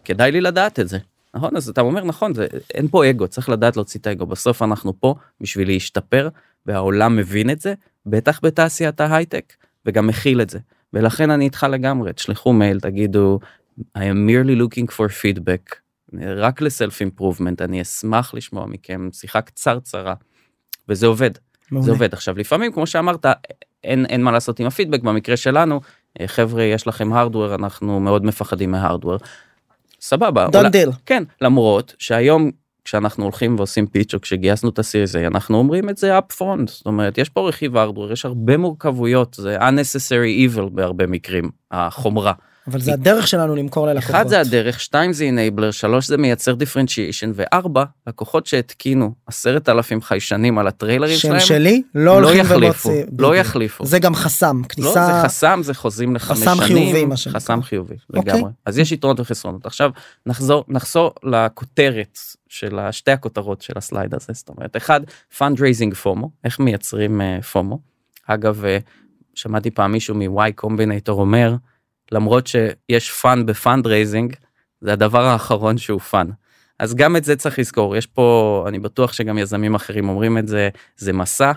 כדאי לי לדעת את זה. נכון? אז אתה אומר נכון זה אין פה אגו צריך לדעת להוציא את האגו. בסוף אנחנו פה בשביל להשתפר והעולם מבין את זה בטח בתעשיית ההייטק וגם מכיל את זה. ולכן אני איתך לגמרי תשלחו מייל תגידו I am merely looking for feedback, רק ל self improvement, אני אשמח לשמוע מכם שיחה קצרצרה, וזה עובד. מעולה. זה עובד. עכשיו לפעמים כמו שאמרת אין אין מה לעשות עם הפידבק במקרה שלנו חבר'ה יש לכם hardware אנחנו מאוד מפחדים מ hardware. סבבה. Done deal. כן למרות שהיום כשאנחנו הולכים ועושים פיץ' או כשגייסנו את ה series אנחנו אומרים את זה up front זאת אומרת יש פה רכיב hardware יש הרבה מורכבויות זה a necessary evil בהרבה מקרים החומרה. אבל זה הדרך שלנו למכור ללקוחות. אחד זה הדרך, שתיים זה enabler, שלוש זה מייצר differentiation, וארבע, לקוחות שהתקינו עשרת אלפים חיישנים על הטריילרים שלהם, שלי לא, לא יחליפו, לא יחליפו. זה גם חסם, כניסה... לא, זה חסם, זה חוזים לחמש חסם שנים. חיובי, מה שנקרא. חסם חיובי, אוקיי. לגמרי. אז יש יתרונות וחסרונות. עכשיו נחזור, נחזור לכותרת של שתי הכותרות של ה slide הזה, זאת אומרת, אחד, fundraising FOMO, איך מייצרים FOMO. אה, אגב, אה, שמעתי פעם מישהו מ-Y Combinator אומר, למרות שיש fun ב fundraising זה הדבר האחרון שהוא fun. אז גם את זה צריך לזכור יש פה אני בטוח שגם יזמים אחרים אומרים את זה זה מסע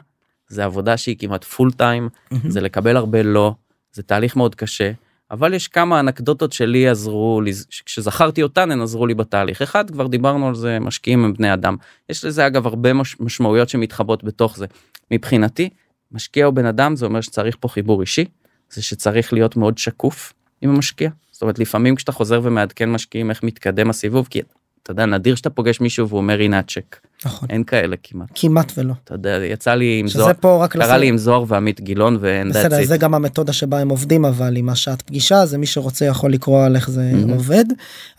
זה עבודה שהיא כמעט full time mm-hmm. זה לקבל הרבה לא זה תהליך מאוד קשה אבל יש כמה אנקדוטות שלי עזרו לי כשזכרתי אותן הן עזרו לי בתהליך אחד כבר דיברנו על זה משקיעים הם בני אדם יש לזה אגב הרבה מש, משמעויות שמתחבאות בתוך זה מבחינתי משקיע הוא בן אדם זה אומר שצריך פה חיבור אישי זה שצריך להיות מאוד שקוף עם המשקיע. זאת אומרת לפעמים כשאתה חוזר ומעדכן משקיעים איך מתקדם הסיבוב כי אתה יודע נדיר שאתה פוגש מישהו והוא אומר הנה הצ'ק. נכון. אין כאלה כמעט. כמעט ולא. אתה יודע יצא לי עם זוהר, קרה לסדר. לי עם זוהר ועמית גילון ואין בסדר זה גם המתודה שבה הם עובדים אבל עם השעת פגישה זה מי שרוצה יכול לקרוא על איך זה mm-hmm. עובד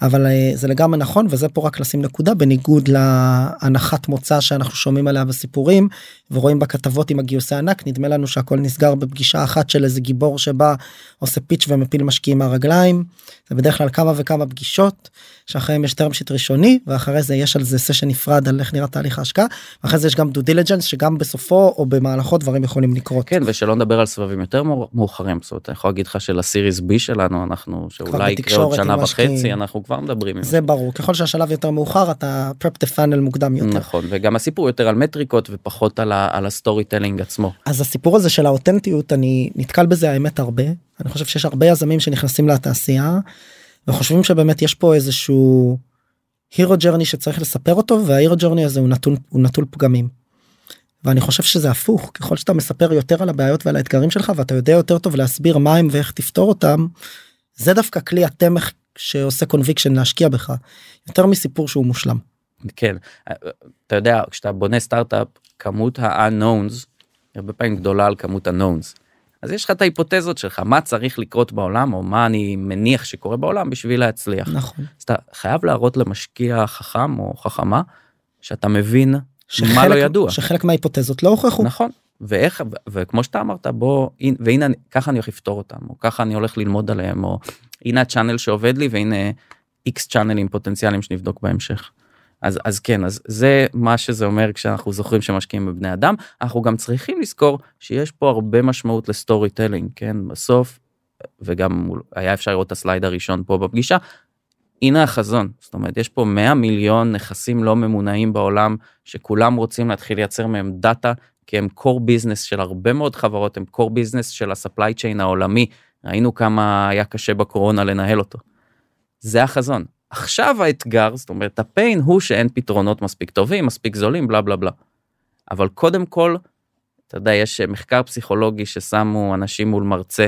אבל אה, זה לגמרי נכון וזה פה רק לשים נקודה בניגוד להנחת מוצא שאנחנו שומעים עליה בסיפורים ורואים בכתבות עם הגיוסי ענק נדמה לנו שהכל נסגר בפגישה אחת של איזה גיבור שבא עושה pitch ומפיל משקיעים מהרגליים זה בדרך כלל כמה וכמה פגישות שאחריהם יש term sheet ראשוני ואחרי זה יש על זה סשן נפרד על איך נראה תהליך ההשקעה ואחרי זה יש גם due diligence שגם בסופו או במהלכו דברים יכולים לקרות. כן ושלא נדבר על סבבים יותר מאוחרים זאת אומרת אני יכול להגיד לך של ה series B שלנו אנחנו שאולי יקרה עוד שנה וחצי אנחנו כבר מדברים. זה ברור ככל שהשלב יותר מאוחר אתה up the funnel מוקדם יותר. נכון וגם הסיפור יותר על מטריקות ופחות על, על ה storytelling עצמו. אז הסיפור הזה של האותנטיות אני נתקל בזה האמת הרבה אני חושב שיש הרבה יזמים שנכנסים לתעשייה וחושבים שבאמת יש פה איזשהו hero journey שצריך לספר אותו וה hero journey הזה הוא נטול הוא נטול פגמים. ואני חושב שזה הפוך ככל שאתה מספר יותר על הבעיות ועל האתגרים שלך ואתה יודע יותר טוב להסביר מה הם ואיך תפתור אותם. זה דווקא כלי התמך שעושה conviction להשקיע בך יותר מסיפור שהוא מושלם. כן אתה יודע כשאתה בונה סטארט-אפ כמות ה-unknowns הרבה פעמים גדולה על כמות ה-knowns. אז יש לך את ההיפותזות שלך מה צריך לקרות בעולם או מה אני מניח שקורה בעולם בשביל להצליח. נכון. אז אתה חייב להראות למשקיע חכם או חכמה שאתה מבין שחלק, מה לא ידוע. שחלק מההיפותזות לא הוכחו. נכון. ואיך וכמו שאתה אמרת בוא והנה ככה אני הולך לפתור אותם או ככה אני הולך ללמוד עליהם או הנה ה channel שעובד לי והנה איקס צ'אנלים פוטנציאליים שנבדוק בהמשך. אז אז כן אז זה מה שזה אומר כשאנחנו זוכרים שמשקיעים בבני אדם אנחנו גם צריכים לזכור שיש פה הרבה משמעות ל storytelling כן בסוף וגם היה אפשר לראות את ה slide הראשון פה בפגישה. הנה החזון זאת אומרת יש פה 100 מיליון נכסים לא ממונעים בעולם שכולם רוצים להתחיל לייצר מהם דאטה כי הם core business של הרבה מאוד חברות הם core business של ה-supply העולמי ראינו כמה היה קשה בקורונה לנהל אותו. זה החזון עכשיו האתגר זאת אומרת הפיין הוא שאין פתרונות מספיק טובים מספיק זולים בלה בלה בלה. אבל קודם כל אתה יודע יש מחקר פסיכולוגי ששמו אנשים מול מרצה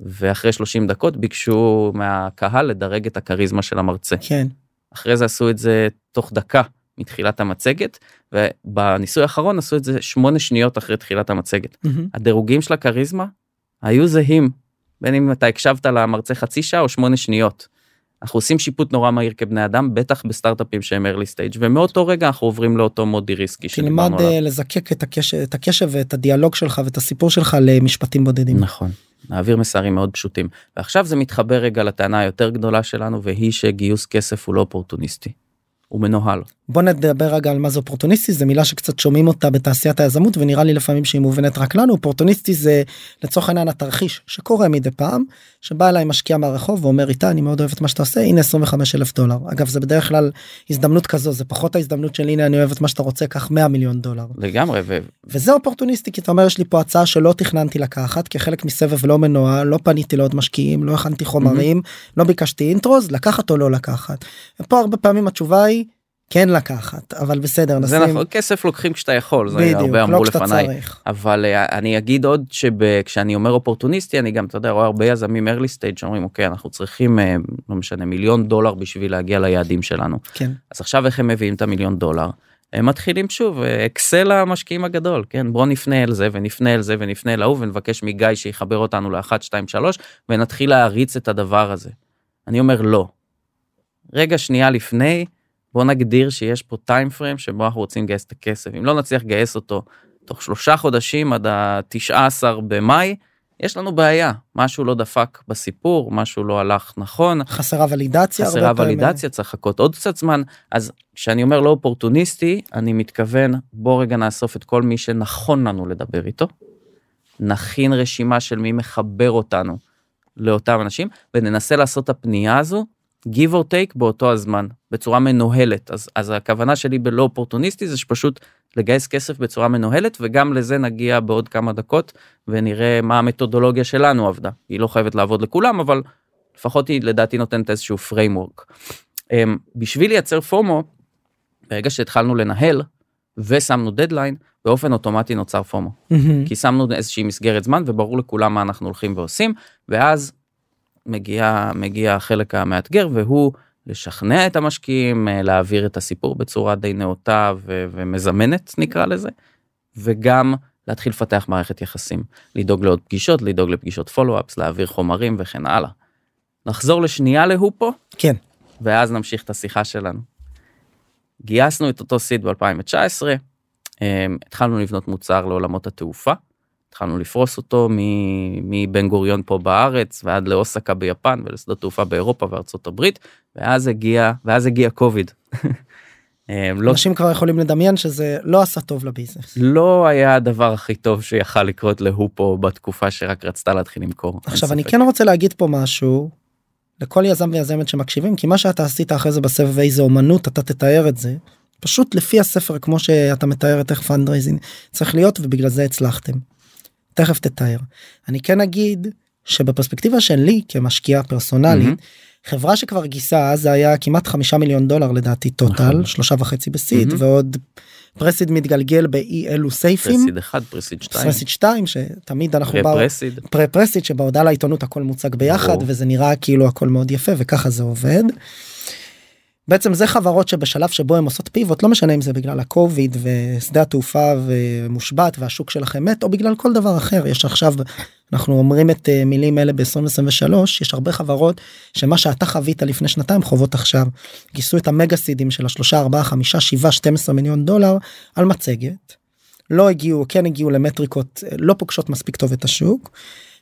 ואחרי 30 דקות ביקשו מהקהל לדרג את הכריזמה של המרצה. כן. אחרי זה עשו את זה תוך דקה מתחילת המצגת ובניסוי האחרון עשו את זה שמונה שניות אחרי תחילת המצגת. Mm-hmm. הדירוגים של הכריזמה היו זהים בין אם אתה הקשבת למרצה חצי שעה או שמונה שניות. אנחנו עושים שיפוט נורא מהיר כבני אדם בטח בסטארט-אפים שהם early stage ומאותו רגע אנחנו עוברים לאותו מודי ריסקי. תלמד אה, לזקק את הקשב, את הקשב ואת הדיאלוג שלך ואת הסיפור שלך למשפטים בודדים. נכון. להעביר מסרים מאוד פשוטים ועכשיו זה מתחבר רגע לטענה היותר גדולה שלנו והיא שגיוס כסף הוא לא אופורטוניסטי. הוא מנוהל. בוא נדבר רגע על מה זה אופורטוניסטי זה מילה שקצת שומעים אותה בתעשיית היזמות ונראה לי לפעמים שהיא מובנת רק לנו אופורטוניסטי זה לצורך העניין התרחיש שקורה מדי פעם שבא אליי משקיע מהרחוב ואומר איתה אני מאוד אוהב את מה שאתה עושה הנה 25 אלף דולר אגב זה בדרך כלל הזדמנות כזו זה פחות ההזדמנות של הנה אני אוהב את מה שאתה רוצה קח 100 מיליון דולר. לגמרי ו... וזה אופורטוניסטי כי אתה אומר יש לי פה הצעה שלא תכננתי לקחת כחלק מסבב לא מנוהל לא פניתי לעוד משקיעים לא הכנתי חומרים mm-hmm. לא ביקשתי אינטרוז לקחת או לא לקחת. ופה הרבה פעמים התשובה היא כן לקחת אבל בסדר נשים זה נכון כסף לוקחים כשאתה יכול זה בדיוק, הרבה אמרו לא לפניי צריך. אבל uh, אני אגיד עוד שכשאני אומר אופורטוניסטי אני גם אתה יודע רואה הרבה יזמים early stage שאומרים אוקיי אנחנו צריכים uh, לא משנה מיליון דולר בשביל להגיע ליעדים שלנו כן אז עכשיו איך הם מביאים את המיליון דולר. הם מתחילים שוב אקסל המשקיעים הגדול כן בוא נפנה אל זה ונפנה אל זה ונפנה אל ההוא ונבקש מגיא שיחבר אותנו לאחת שתיים שלוש ונתחיל להריץ את הדבר הזה. אני אומר לא. רגע שנייה לפני בוא נגדיר שיש פה טיים פריים שבו אנחנו רוצים לגייס את הכסף. אם לא נצליח לגייס אותו תוך שלושה חודשים עד ה-19 במאי יש לנו בעיה. משהו לא דפק בסיפור משהו לא הלך נכון. חסרה ולידציה חסרה ולידציה צריך לחכות עוד קצת זמן. אז כשאני אומר לא אופורטוניסטי אני מתכוון בוא רגע נאסוף את כל מי שנכון לנו לדבר איתו. נכין רשימה של מי מחבר אותנו לאותם אנשים וננסה לעשות את הפנייה הזו give or take באותו הזמן בצורה מנוהלת אז אז הכוונה שלי בלא אופורטוניסטי זה שפשוט לגייס כסף בצורה מנוהלת וגם לזה נגיע בעוד כמה דקות ונראה מה המתודולוגיה שלנו עבדה היא לא חייבת לעבוד לכולם אבל לפחות היא לדעתי נותנת איזשהו framework. Um, בשביל לייצר פומו ברגע שהתחלנו לנהל ושמנו דדליין באופן אוטומטי נוצר פומו mm-hmm. כי שמנו איזושהי מסגרת זמן וברור לכולם מה אנחנו הולכים ועושים ואז מגיע מגיע החלק המאתגר והוא לשכנע את המשקיעים אה, להעביר את הסיפור בצורה די נאותה ו- ומזמנת נקרא לזה וגם להתחיל לפתח מערכת יחסים לדאוג לעוד פגישות לדאוג לפגישות פולו-אפס להעביר חומרים וכן הלאה. נחזור לשנייה להופו כן ואז נמשיך את השיחה שלנו. גייסנו את אותו סיד ב-2019 אה, התחלנו לבנות מוצר לעולמות התעופה התחלנו לפרוס אותו מבן גוריון פה בארץ ועד לאוסקה ביפן ולשדות תעופה באירופה וארצות הברית ואז הגיע ואז הגיע קוביד. אה, לא... אנשים כבר יכולים לדמיין שזה לא עשה טוב לביזנס. לא היה הדבר הכי טוב שיכל לקרות להופו בתקופה שרק רצתה להתחיל למכור. עכשיו אני כן רוצה להגיד פה משהו לכל יזם ויזמת שמקשיבים כי מה שאתה עשית אחרי זה בסבב איזה אומנות אתה תתאר את זה פשוט לפי הספר כמו שאתה מתאר את איך fundraising צריך להיות ובגלל זה הצלחתם. תכף תתאר. אני כן אגיד שבפרספקטיבה שלי כמשקיע פרסונלי mm-hmm. חברה שכבר גייסה אז זה היה כמעט חמישה מיליון דולר לדעתי total נכון. שלושה וחצי ב seed mm-hmm. ועוד pre-seed מתגלגל באי אלו סייפים. pre-seed אחד פרסיד שתיים. פרסיד שתיים שתמיד אנחנו פרסיד. פרה פרסיד שבהודעה לעיתונות הכל מוצג ביחד וזה נראה כאילו הכל מאוד יפה וככה זה עובד. בעצם זה חברות שבשלב שבו הם עושות פיבוט לא משנה אם זה בגלל הקוביד ושדה התעופה ומושבת והשוק שלכם מת או בגלל כל דבר אחר יש עכשיו אנחנו אומרים את אה, מילים אלה ב-2023 יש הרבה חברות שמה שאתה חווית לפני שנתיים חוות עכשיו גייסו את המגה סידים של השלושה ארבעה חמישה שבעה 12 מיליון דולר על מצגת. לא הגיעו כן הגיעו למטריקות אה, לא פוגשות מספיק טוב את השוק.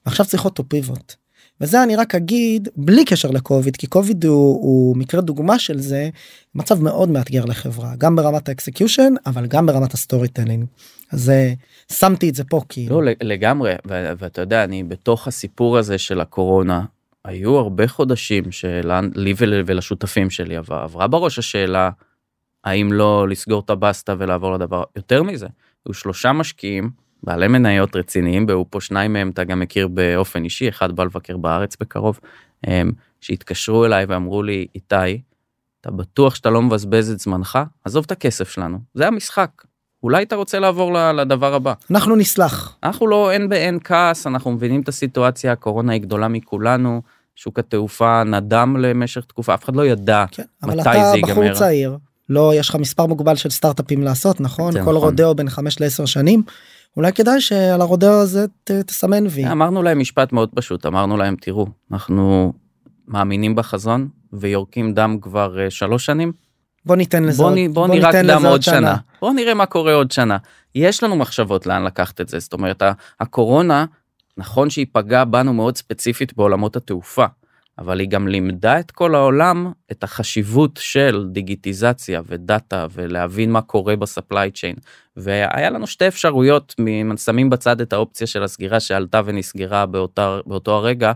ועכשיו צריכות אותו פיבוט. וזה אני רק אגיד בלי קשר לקוביד כי קוביד הוא, הוא מקרה דוגמה של זה מצב מאוד מאתגר לחברה גם ברמת ה execution אבל גם ברמת ה storytelling. אז אה, שמתי את זה פה כי לא לגמרי ואתה יודע אני בתוך הסיפור הזה של הקורונה היו הרבה חודשים שלי ולשותפים שלי עברה בראש השאלה האם לא לסגור את הבסטה ולעבור לדבר יותר מזה. היו שלושה משקיעים בעלי מניות רציניים והיו פה שניים מהם אתה גם מכיר באופן אישי אחד בא לבקר בארץ בקרוב שהתקשרו אליי ואמרו לי איתי אתה בטוח שאתה לא מבזבז את זמנך עזוב את הכסף שלנו זה המשחק אולי אתה רוצה לעבור לדבר הבא. אנחנו נסלח. אנחנו לא אין באין כעס אנחנו מבינים את הסיטואציה הקורונה היא גדולה מכולנו שוק התעופה נדם למשך תקופה אף אחד לא ידע כן, מתי זה ייגמר. אבל אתה בחור צעיר לא יש לך מספר מוגבל של סטארט-אפים לעשות נכון כל נכון. רודאו בין 5 ל-10 שנים אולי כדאי שעל הרודאו הזה ת, תסמן וי. אמרנו להם משפט מאוד פשוט אמרנו להם תראו אנחנו מאמינים בחזון ויורקים דם כבר uh, שלוש שנים. בוא ניתן לזה בוא, עוד, בוא, בוא ניתן דם עוד שנה. שנה בוא נראה מה קורה עוד שנה יש לנו מחשבות לאן לקחת את זה זאת אומרת הקורונה נכון שהיא פגעה בנו מאוד ספציפית בעולמות התעופה אבל היא גם לימדה את כל העולם את החשיבות של דיגיטיזציה ודאטה ולהבין מה קורה בספליי צ'יין. והיה לנו שתי אפשרויות, שמים בצד את האופציה של הסגירה שעלתה ונסגרה באותה, באותו הרגע,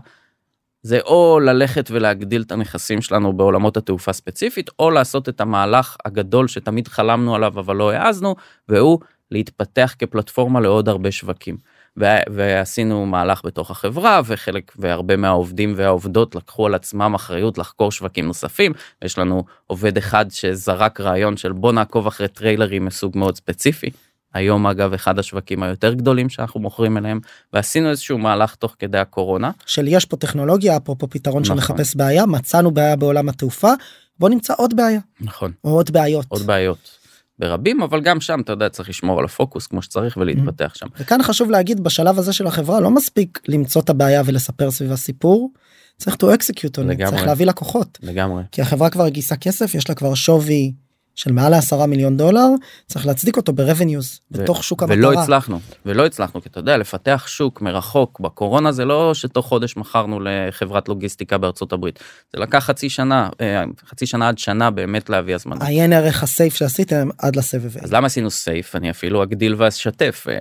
זה או ללכת ולהגדיל את הנכסים שלנו בעולמות התעופה ספציפית, או לעשות את המהלך הגדול שתמיד חלמנו עליו אבל לא העזנו, והוא להתפתח כפלטפורמה לעוד הרבה שווקים. ועשינו מהלך בתוך החברה וחלק והרבה מהעובדים והעובדות לקחו על עצמם אחריות לחקור שווקים נוספים יש לנו עובד אחד שזרק רעיון של בוא נעקוב אחרי טריילרים מסוג מאוד ספציפי. היום אגב אחד השווקים היותר גדולים שאנחנו מוכרים אליהם ועשינו איזשהו מהלך תוך כדי הקורונה. של יש פה טכנולוגיה אפרופו פתרון נכון. שמחפש בעיה מצאנו בעיה בעולם התעופה בוא נמצא עוד בעיה. נכון. עוד בעיות. עוד בעיות. ברבים אבל גם שם אתה יודע צריך לשמור על הפוקוס כמו שצריך ולהתפתח שם. וכאן חשוב להגיד בשלב הזה של החברה לא מספיק למצוא את הבעיה ולספר סביב הסיפור. צריך to execute on צריך להביא לקוחות לגמרי כי החברה כבר גייסה כסף יש לה כבר שווי של מעל לעשרה מיליון דולר צריך להצדיק אותו ברבניוז בתוך שוק המטרה. ולא הצלחנו ולא הצלחנו כי אתה יודע לפתח שוק מרחוק בקורונה זה לא שתוך חודש מכרנו לחברת לוגיסטיקה בארצות הברית זה לקח חצי שנה אה, חצי שנה עד שנה באמת להביא הזמנה. עיין ערך הסייף שעשיתם עד לסבב. אז למה עשינו סייף אני אפילו אגדיל ואשתף אה,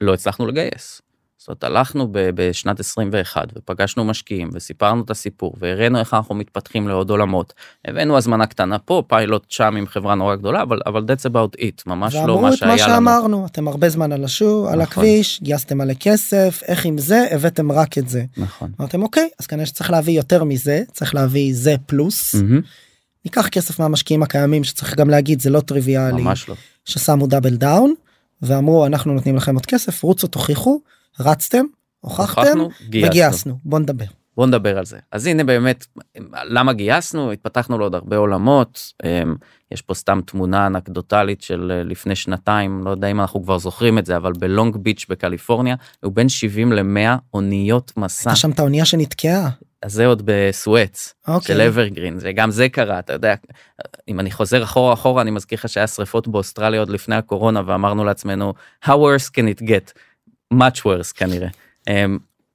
לא הצלחנו לגייס. זאת אומרת הלכנו בשנת 21 ופגשנו משקיעים וסיפרנו את הסיפור והראינו איך אנחנו מתפתחים לעוד עולמות. הבאנו הזמנה קטנה פה פיילוט שם עם חברה נורא גדולה אבל אבל that's about it ממש לא מה שהיה לנו. ואמרו את מה שאמרנו אתם הרבה זמן על השוק נכון. על הכביש גייסתם מלא כסף איך עם זה הבאתם רק את זה. נכון. אמרתם אוקיי אז כנראה שצריך להביא יותר מזה צריך להביא זה פלוס. Mm-hmm. ניקח כסף מהמשקיעים הקיימים שצריך גם להגיד זה לא טריוויאלי. ממש לא. ששמו double down ואמרו אנחנו נותנים לכם עוד כסף רוצו תוכיחו רצתם, הוכחתם וגייסנו. בוא נדבר. בוא נדבר על זה. אז הנה באמת, למה גייסנו? התפתחנו לעוד הרבה עולמות. אמ, יש פה סתם תמונה אנקדוטלית של אה, לפני שנתיים, לא יודע אם אנחנו כבר זוכרים את זה, אבל בלונג ביץ' בקליפורניה, הוא בין 70 ל-100 אוניות משא. הייתה שם את האונייה שנתקעה. אז זה עוד בסואץ okay. אוקיי. של אברגרין וגם זה קרה אתה יודע אם אני חוזר אחורה אחורה אני מזכיר לך שהיה שריפות באוסטרליה עוד לפני הקורונה ואמרנו לעצמנו how worse can it get much worse כנראה. Um,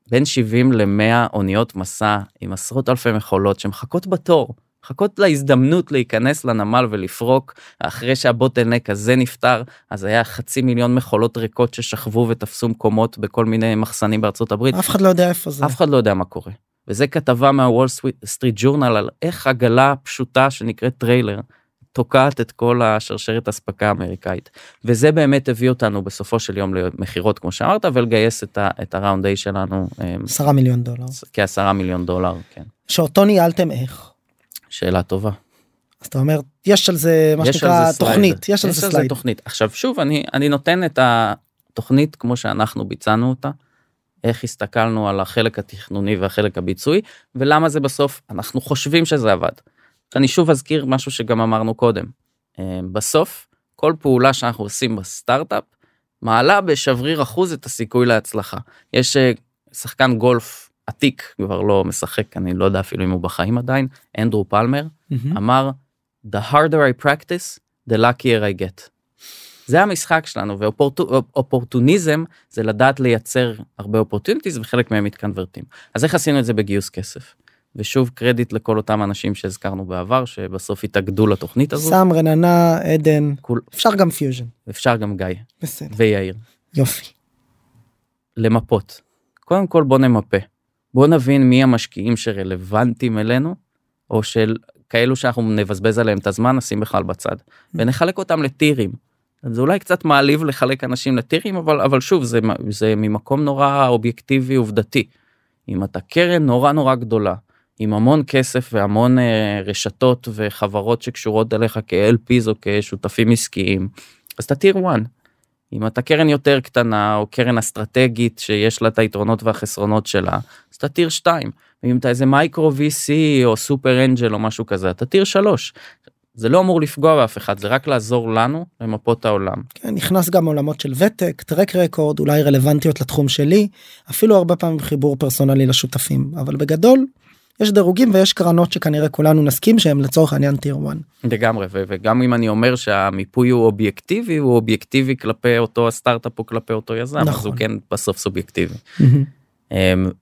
בין 70 ל-100 אוניות מסע עם עשרות אלפי מכולות שמחכות בתור, מחכות להזדמנות להיכנס לנמל ולפרוק, אחרי שהבוטלנק הזה נפתר, אז היה חצי מיליון מכולות ריקות ששכבו ותפסו מקומות בכל מיני מחסנים בארצות הברית. אף אחד לא יודע איפה זה. אף אחד לא יודע מה קורה. וזה כתבה מהוול סטריט ג'ורנל על איך עגלה פשוטה שנקראת טריילר תוקעת את כל השרשרת אספקה האמריקאית וזה באמת הביא אותנו בסופו של יום למכירות כמו שאמרת ולגייס את, ה, את ה round A שלנו 10 אמ, מיליון דולר כעשרה מיליון דולר כן. שאותו ניהלתם איך? שאלה טובה. אז אתה אומר יש על זה מה שנקרא תוכנית יש על זה slide תוכנית עכשיו שוב אני אני נותן את התוכנית כמו שאנחנו ביצענו אותה. איך הסתכלנו על החלק התכנוני והחלק הביצועי ולמה זה בסוף אנחנו חושבים שזה עבד. אני שוב אזכיר משהו שגם אמרנו קודם. אה, בסוף, כל פעולה שאנחנו עושים בסטארט-אפ, מעלה בשבריר אחוז את הסיכוי להצלחה. יש אה, שחקן גולף עתיק, כבר לא משחק, אני לא יודע אפילו אם הוא בחיים עדיין, אנדרו פלמר, mm-hmm. אמר, The harder I practice, the luckier I get. זה המשחק שלנו ואופורטוניזם זה לדעת לייצר הרבה opportunities וחלק מהם מתקנברטים אז איך עשינו את זה בגיוס כסף. ושוב קרדיט לכל אותם אנשים שהזכרנו בעבר שבסוף התאגדו לתוכנית הזאת. סם רננה עדן כול... אפשר גם פיוז'ן אפשר גם גיא בסדר ויאיר יופי. למפות קודם כל בוא נמפה בוא נבין מי המשקיעים שרלוונטיים אלינו או של כאלו שאנחנו נבזבז עליהם את הזמן נשים בכלל בצד ונחלק אותם לטירים. זה אולי קצת מעליב לחלק אנשים לטירים אבל אבל שוב זה זה ממקום נורא אובייקטיבי עובדתי. אם אתה קרן נורא נורא גדולה עם המון כסף והמון אה, רשתות וחברות שקשורות אליך כ-LPs או כשותפים עסקיים אז אתה טיר 1. אם אתה קרן יותר קטנה או קרן אסטרטגית שיש לה את היתרונות והחסרונות שלה אז אתה tier 2. ואם אתה איזה micro VC או super angel או משהו כזה אתה tier 3. זה לא אמור לפגוע באף אחד זה רק לעזור לנו למפות העולם. כן, נכנס גם עולמות של ותק track record אולי רלוונטיות לתחום שלי אפילו הרבה פעמים חיבור פרסונלי לשותפים אבל בגדול יש דירוגים ויש קרנות שכנראה כולנו נסכים שהם לצורך העניין tier 1. לגמרי וגם אם אני אומר שהמיפוי הוא אובייקטיבי הוא אובייקטיבי כלפי אותו הסטארט-אפ או כלפי אותו יזם נכון. אז הוא כן בסוף סובייקטיבי. Mm-hmm.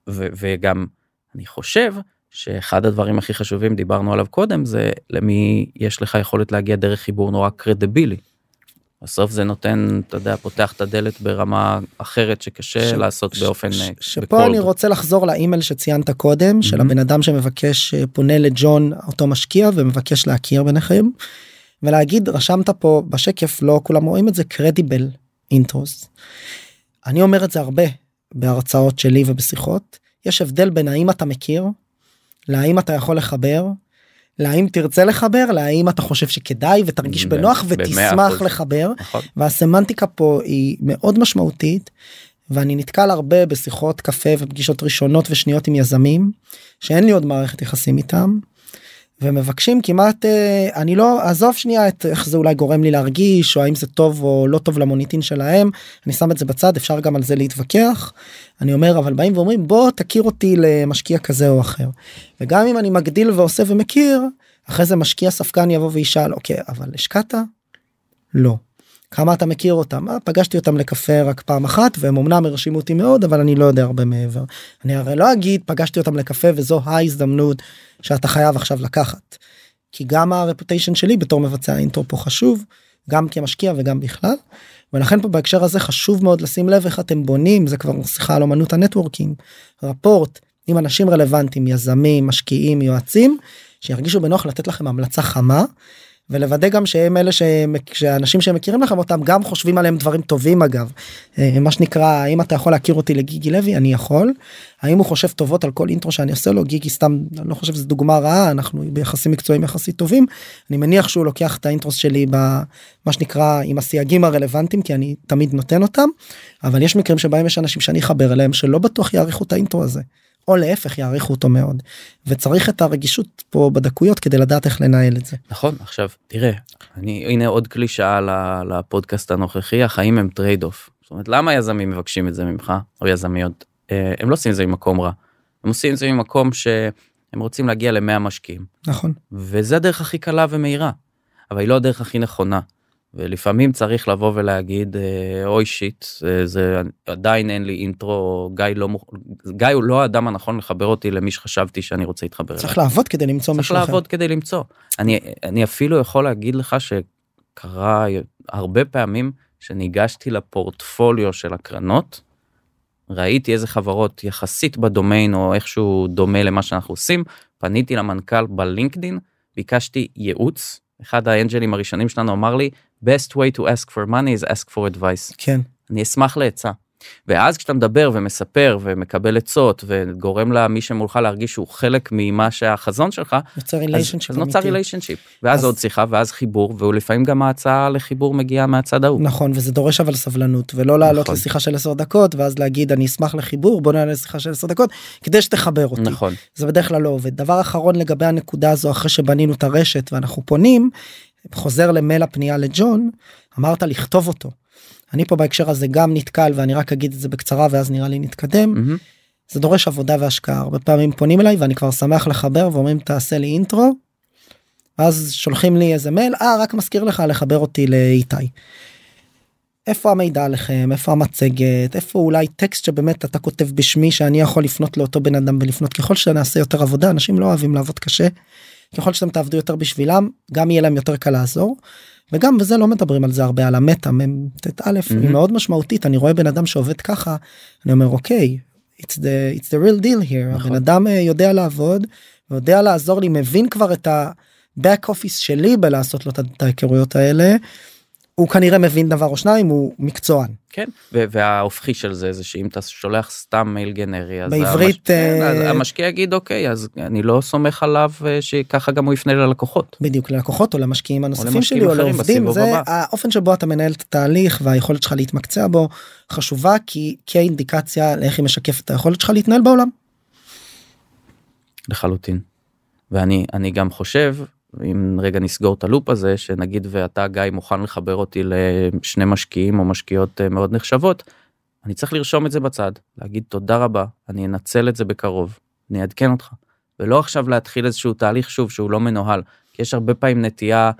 וגם אני חושב שאחד הדברים הכי חשובים דיברנו עליו קודם זה למי יש לך יכולת להגיע דרך חיבור נורא קרדיבילי. בסוף זה נותן אתה יודע פותח את הדלת ברמה אחרת שקשה ש... לעשות ש... באופן ש... אה, שפה בקולד. אני רוצה לחזור לאימייל שציינת קודם mm-hmm. של הבן אדם שמבקש אה, פונה לג'ון אותו משקיע ומבקש להכיר ביניכם ולהגיד רשמת פה בשקף לא כולם רואים את זה קרדיבל אינטרוס. אני אומר את זה הרבה בהרצאות שלי ובשיחות יש הבדל בין האם אתה מכיר להאם אתה יכול לחבר להאם תרצה לחבר להאם אתה חושב שכדאי ותרגיש בנוח ותשמח לחבר נכון. והסמנטיקה פה היא מאוד משמעותית ואני נתקל הרבה בשיחות קפה ופגישות ראשונות ושניות עם יזמים שאין לי עוד מערכת יחסים איתם. ומבקשים כמעט אה, אני לא עזוב שנייה את איך זה אולי גורם לי להרגיש או האם זה טוב או לא טוב למוניטין שלהם אני שם את זה בצד אפשר גם על זה להתווכח אני אומר אבל באים ואומרים בוא תכיר אותי למשקיע כזה או אחר וגם אם אני מגדיל ועושה ומכיר אחרי זה משקיע ספקן יבוא וישאל אוקיי אבל השקעת? לא. כמה אתה מכיר אותם? אה, פגשתי אותם לקפה רק פעם אחת והם אמנם הרשימו אותי מאוד אבל אני לא יודע הרבה מעבר. אני הרי לא אגיד פגשתי אותם לקפה וזו ההזדמנות שאתה חייב עכשיו לקחת. כי גם הרפוטיישן שלי בתור מבצע אינטרו פה חשוב גם כמשקיע וגם בכלל. ולכן פה בהקשר הזה חשוב מאוד לשים לב איך אתם בונים זה כבר שיחה על אמנות ה networking rapport עם אנשים רלוונטיים יזמים משקיעים יועצים שירגישו בנוח לתת לכם המלצה חמה ולוודא גם שהם אלה שאנשים שמכירים לכם אותם גם חושבים עליהם דברים טובים אגב. אה, מה שנקרא האם אתה יכול להכיר אותי לגיגי לוי? אני יכול. האם הוא חושב טובות על כל intro שאני עושה לו? גיגי סתם אני לא חושב שזו דוגמה רעה אנחנו ביחסים מקצועיים יחסית טובים. אני מניח שהוא לוקח את ה intros שלי במה שנקרא עם הסייגים הרלוונטיים כי אני תמיד נותן אותם אבל יש מקרים שבהם יש אנשים שאני אחבר אליהם שלא בטוח יעריכו את ה intro הזה. או להפך יעריכו אותו מאוד וצריך את הרגישות פה בדקויות כדי לדעת איך לנהל את זה. נכון עכשיו תראה אני הנה עוד קלישאה לפודקאסט הנוכחי החיים הם trade-off. זאת אומרת למה יזמים מבקשים את זה ממך או יזמיות אה, הם לא עושים את זה ממקום רע הם עושים את זה ממקום שהם רוצים להגיע למאה משקיעים נכון וזה הדרך הכי קלה ומהירה אבל היא לא הדרך הכי נכונה. ולפעמים צריך לבוא ולהגיד אה, אוי שיט אה, זה עדיין אין לי אינטרו גיא לא גיא הוא לא האדם הנכון לחבר אותי למי שחשבתי שאני רוצה להתחבר צריך אליי. לעבוד כדי למצוא מישהו אחר. צריך לעבוד כדי למצוא אני אני אפילו יכול להגיד לך שקרה הרבה פעמים שניגשתי לפורטפוליו של הקרנות. ראיתי איזה חברות יחסית בדומיין או איכשהו דומה למה שאנחנו עושים פניתי למנכ"ל בלינקדין ביקשתי ייעוץ אחד ה angelים הראשונים שלנו אמר לי best way to ask for money is ask for advice. כן. אני אשמח לעצה. ואז כשאתה מדבר ומספר ומקבל עצות וגורם למי שמולך להרגיש שהוא חלק ממה שהחזון שלך נוצר relationship אז, אז נוצר relationship ואז אז... עוד שיחה ואז חיבור ולפעמים גם ההצעה לחיבור מגיעה מהצד ההוא. נכון וזה דורש אבל סבלנות ולא לעלות נכון. לשיחה של 10 דקות ואז להגיד אני אשמח לחיבור בוא נעלה לשיחה של 10 דקות כדי שתחבר אותי נכון זה בדרך כלל לא עובד דבר אחרון לגבי הנקודה הזו אחרי שבנינו את הרשת ואנחנו פונים חוזר למייל הפנייה לג'ון אמרת לכתוב אותו. אני פה בהקשר הזה גם נתקל ואני רק אגיד את זה בקצרה ואז נראה לי נתקדם. Mm-hmm. זה דורש עבודה והשקעה הרבה פעמים פונים אליי ואני כבר שמח לחבר ואומרים תעשה לי אינטרו. אז שולחים לי איזה מייל אה רק מזכיר לך לחבר אותי לאיתי. איפה המידע עליכם איפה המצגת איפה אולי טקסט שבאמת אתה כותב בשמי שאני יכול לפנות לאותו בן אדם ולפנות ככל שנעשה יותר עבודה אנשים לא אוהבים לעבוד קשה. ככל שאתם תעבדו יותר בשבילם גם יהיה להם יותר קל לעזור. וגם בזה לא מדברים על זה הרבה על המטה מ"ט א' mm-hmm. היא מאוד משמעותית אני רואה בן אדם שעובד ככה אני אומר אוקיי it's the it's the real deal here נכון. הבן אדם אה, יודע לעבוד יודע לעזור לי מבין כבר את ה-back office שלי בלעשות לו את ההיכרויות האלה. הוא כנראה מבין דבר או שניים הוא מקצוען. כן וההופכי של זה זה שאם אתה שולח סתם מייל גנרי אז בעברית המש... כן, אז אה, המשקיע יגיד אוקיי אז אני לא סומך עליו אה, שככה גם הוא יפנה ללקוחות. בדיוק ללקוחות או למשקיעים הנוספים שלי או לעובדים זה הבא. האופן שבו אתה מנהל את התהליך והיכולת שלך להתמקצע בו חשובה כי כאינדיקציה לאיך היא משקפת את היכולת שלך להתנהל בעולם. לחלוטין. ואני אני גם חושב אם רגע נסגור את הלופ הזה שנגיד ואתה גיא מוכן לחבר אותי לשני משקיעים או משקיעות אה, מאוד נחשבות אני צריך לרשום את זה בצד להגיד תודה רבה אני אנצל את זה בקרוב אני אעדכן אותך ולא עכשיו להתחיל איזשהו תהליך שוב שהוא לא מנוהל כי יש הרבה פעמים נטייה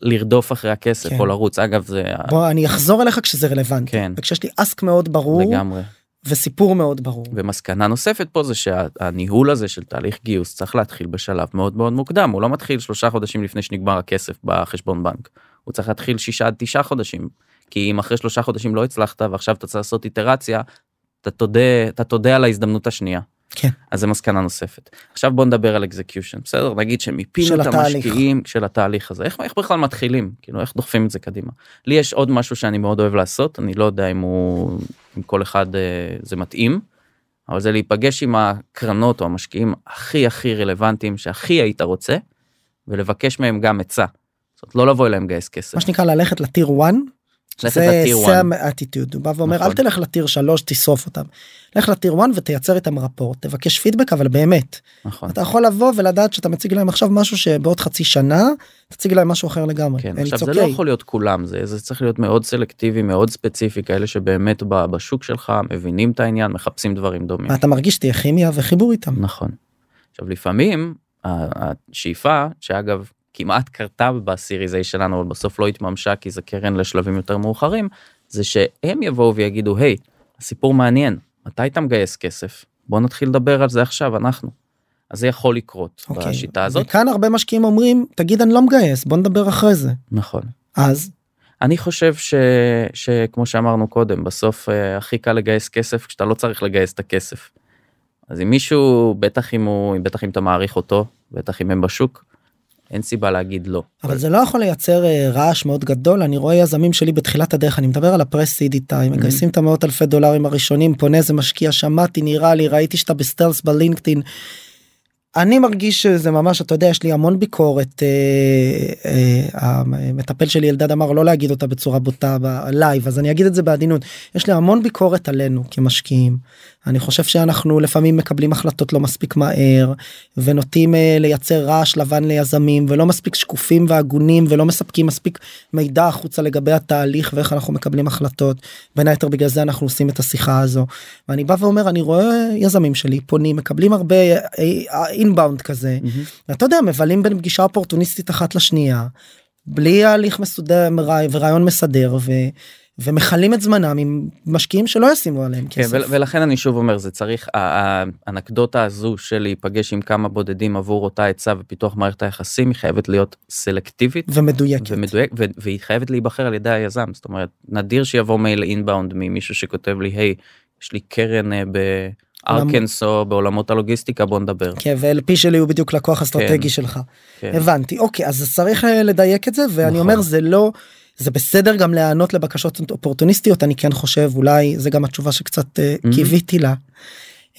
לרדוף אחרי הכסף כן. או לרוץ אגב זה בוא אני אחזור אליך כשזה רלוונטי כן. וכשיש לי אסק מאוד ברור לגמרי וסיפור מאוד ברור. ומסקנה נוספת פה זה שהניהול הזה של תהליך גיוס צריך להתחיל בשלב מאוד מאוד מוקדם הוא לא מתחיל שלושה חודשים לפני שנגמר הכסף בחשבון בנק הוא צריך להתחיל שישה עד תשעה חודשים כי אם אחרי שלושה חודשים לא הצלחת ועכשיו אתה צריך לעשות איטרציה אתה תודה אתה תודה על ההזדמנות השנייה. כן. אז זה מסקנה נוספת. עכשיו בוא נדבר על אקזקיושן בסדר נגיד שמיפינו את המשקיעים של התהליך הזה איך, איך בכלל מתחילים כאילו איך דוחפים את זה קדימה. לי יש עוד משהו שאני מאוד אוהב לעשות אני לא יודע אם הוא אם כל אחד אה, זה מתאים. אבל זה להיפגש עם הקרנות או המשקיעים הכי הכי רלוונטיים שהכי היית רוצה ולבקש מהם גם עצה. זאת אומרת, לא לבוא אליהם גייס כסף. מה שנקרא ללכת לטיר 1 זה סם אטיטוד הוא בא ואומר נכון. אל תלך לטיר 3 תשרוף אותם. לך לטיר 1 ותייצר איתם רפורט תבקש פידבק אבל באמת. נכון. אתה יכול לבוא ולדעת שאתה מציג להם עכשיו משהו שבעוד חצי שנה תציג להם משהו אחר לגמרי. כן, עכשיו זה okay. לא יכול להיות כולם זה זה צריך להיות מאוד סלקטיבי מאוד ספציפי כאלה שבאמת בשוק שלך מבינים את העניין מחפשים דברים דומים. אתה מרגיש שתהיה כימיה וחיבור איתם. נכון. עכשיו לפעמים השאיפה שאגב כמעט קרתה בסיריז A שלנו אבל בסוף לא התממשה כי זה קרן לשלבים יותר מאוחרים זה שהם יבואו ויגידו היי hey, הסיפור מעניין מתי אתה מגייס כסף בוא נתחיל לדבר על זה עכשיו אנחנו. אז זה יכול לקרות okay. אוקיי. בשיטה הזאת. וכאן הרבה משקיעים אומרים תגיד אני לא מגייס בוא נדבר אחרי זה. נכון. אז. אני חושב ש... שכמו שאמרנו קודם בסוף uh, הכי קל לגייס כסף כשאתה לא צריך לגייס את הכסף. אז אם מישהו בטח אם הוא בטח אם אתה מעריך אותו בטח אם הם בשוק אין סיבה להגיד לא. אבל זה לא יכול לייצר uh, רעש מאוד גדול אני רואה יזמים שלי בתחילת הדרך אני מדבר על ה pre-seed time מגייסים את המאות אלפי דולרים הראשונים פונה איזה משקיע שמעתי נראה לי ראיתי שאתה ב stealth בלינקדאין. אני מרגיש שזה ממש אתה יודע יש לי המון ביקורת אה, אה, המטפל שלי אלדד אמר לא להגיד אותה בצורה בוטה בלייב אז אני אגיד את זה בעדינות יש לי המון ביקורת עלינו כמשקיעים אני חושב שאנחנו לפעמים מקבלים החלטות לא מספיק מהר ונוטים אה, לייצר רעש לבן ליזמים ולא מספיק שקופים והגונים ולא מספקים מספיק מידע החוצה לגבי התהליך ואיך אנחנו מקבלים החלטות. בין היתר בגלל זה אנחנו עושים את השיחה הזו. ואני בא ואומר אני רואה יזמים שלי פונים מקבלים הרבה אינבאונד כזה. mm-hmm. ואתה יודע מבלים בין פגישה אופורטוניסטית אחת לשנייה בלי הליך מסודר ורעיון מסדר ו... ומכלים את זמנם עם משקיעים שלא ישימו עליהם כן, כסף. ולכן אני שוב אומר זה צריך האנקדוטה הזו של להיפגש עם כמה בודדים עבור אותה עצה ופיתוח מערכת היחסים היא חייבת להיות סלקטיבית ומדויקת ומדויק, והיא חייבת להיבחר על ידי היזם זאת אומרת נדיר שיבוא מייל אינבאונד ממישהו שכותב לי היי יש לי קרן אה, ב... ארקנסו בעולמות הלוגיסטיקה בוא נדבר. כן ו-LP שלי הוא בדיוק לקוח אסטרטגי כן, שלך. כן. הבנתי אוקיי אז צריך אה, לדייק את זה ואני נכון. אומר זה לא זה בסדר גם להיענות לבקשות אופורטוניסטיות אני כן חושב אולי זה גם התשובה שקצת mm-hmm. קיוויתי לה.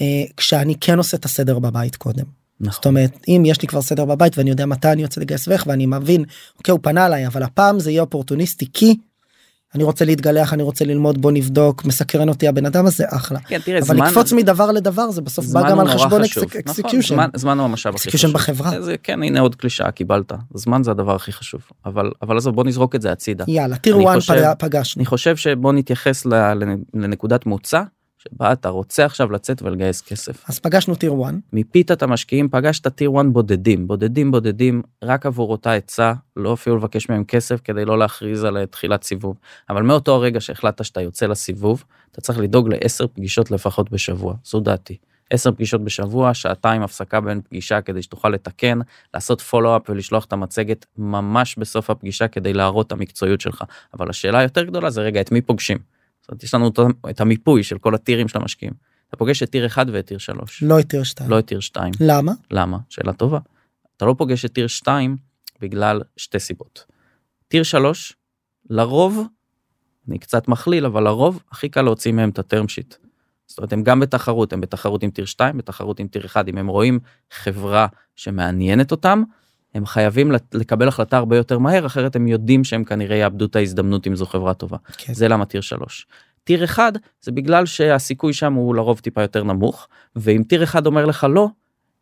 אה, כשאני כן עושה את הסדר בבית קודם. נכון. זאת אומרת אם יש לי כבר סדר בבית ואני יודע מתי אני יוצא לגייס ואיך ואני מבין אוקיי הוא פנה אליי אבל הפעם זה יהיה אופורטוניסטי כי אני רוצה להתגלח אני רוצה ללמוד בוא נבדוק מסקרן אותי הבן אדם הזה אחלה. כן, תראה, אבל זמן... לקפוץ מדבר לדבר זה בסוף בא גם על חשבון execution נכון, זמן, זמן הוא המשאב הכי חשוב. בחברה. זה כן הנה עוד קלישאה קיבלת. זמן זה הדבר הכי חשוב. אבל אבל עזוב בוא נזרוק את זה הצידה. יאללה תראו וואן פגשנו. אני חושב שבוא נתייחס לנקודת מוצא שבה אתה רוצה עכשיו לצאת ולגייס כסף. אז פגשנו טיר 1. מיפית את המשקיעים, פגשת טיר 1 בודדים, בודדים בודדים, רק עבור אותה עצה, לא אפילו לבקש מהם כסף כדי לא להכריז על תחילת סיבוב. אבל מאותו הרגע שהחלטת שאתה יוצא לסיבוב, אתה צריך לדאוג לעשר פגישות לפחות בשבוע, זו דעתי. עשר פגישות בשבוע, שעתיים הפסקה בין פגישה כדי שתוכל לתקן, לעשות follow-up ולשלוח את המצגת ממש בסוף הפגישה כדי להראות את המקצועיות שלך. אבל השאלה היותר גדולה זה רגע, את מי פוגשים? זאת אומרת, יש לנו את המיפוי של כל הטירים של המשקיעים. אתה פוגש את tier 1 ואת tier 3. לא את tier 2. לא את tier 2. למה? למה? שאלה טובה. אתה לא פוגש את tier 2 בגלל שתי סיבות. tier 3, לרוב, אני קצת מכליל, אבל לרוב הכי קל להוציא מהם את ה term sheet. זאת אומרת הם גם בתחרות הם בתחרות עם טיר 2 בתחרות עם טיר 1 אם הם רואים חברה שמעניינת אותם הם חייבים לקבל החלטה הרבה יותר מהר אחרת הם יודעים שהם כנראה יאבדו את ההזדמנות אם זו חברה טובה כן. זה למה טיר 3. טיר 1 זה בגלל שהסיכוי שם הוא לרוב טיפה יותר נמוך ואם טיר 1 אומר לך לא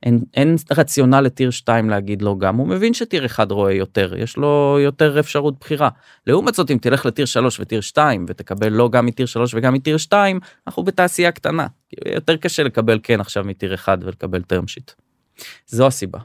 אין, אין רציונל לטיר 2 להגיד לו גם הוא מבין שטיר 1 רואה יותר יש לו יותר אפשרות בחירה. לעומת זאת אם תלך לטיר 3 וטיר 2 ותקבל לא גם מטיר 3 וגם מטיר 2 אנחנו בתעשייה קטנה יותר קשה לקבל כן עכשיו מטיר 1 ולקבל טרם שיט. זו הסיבה.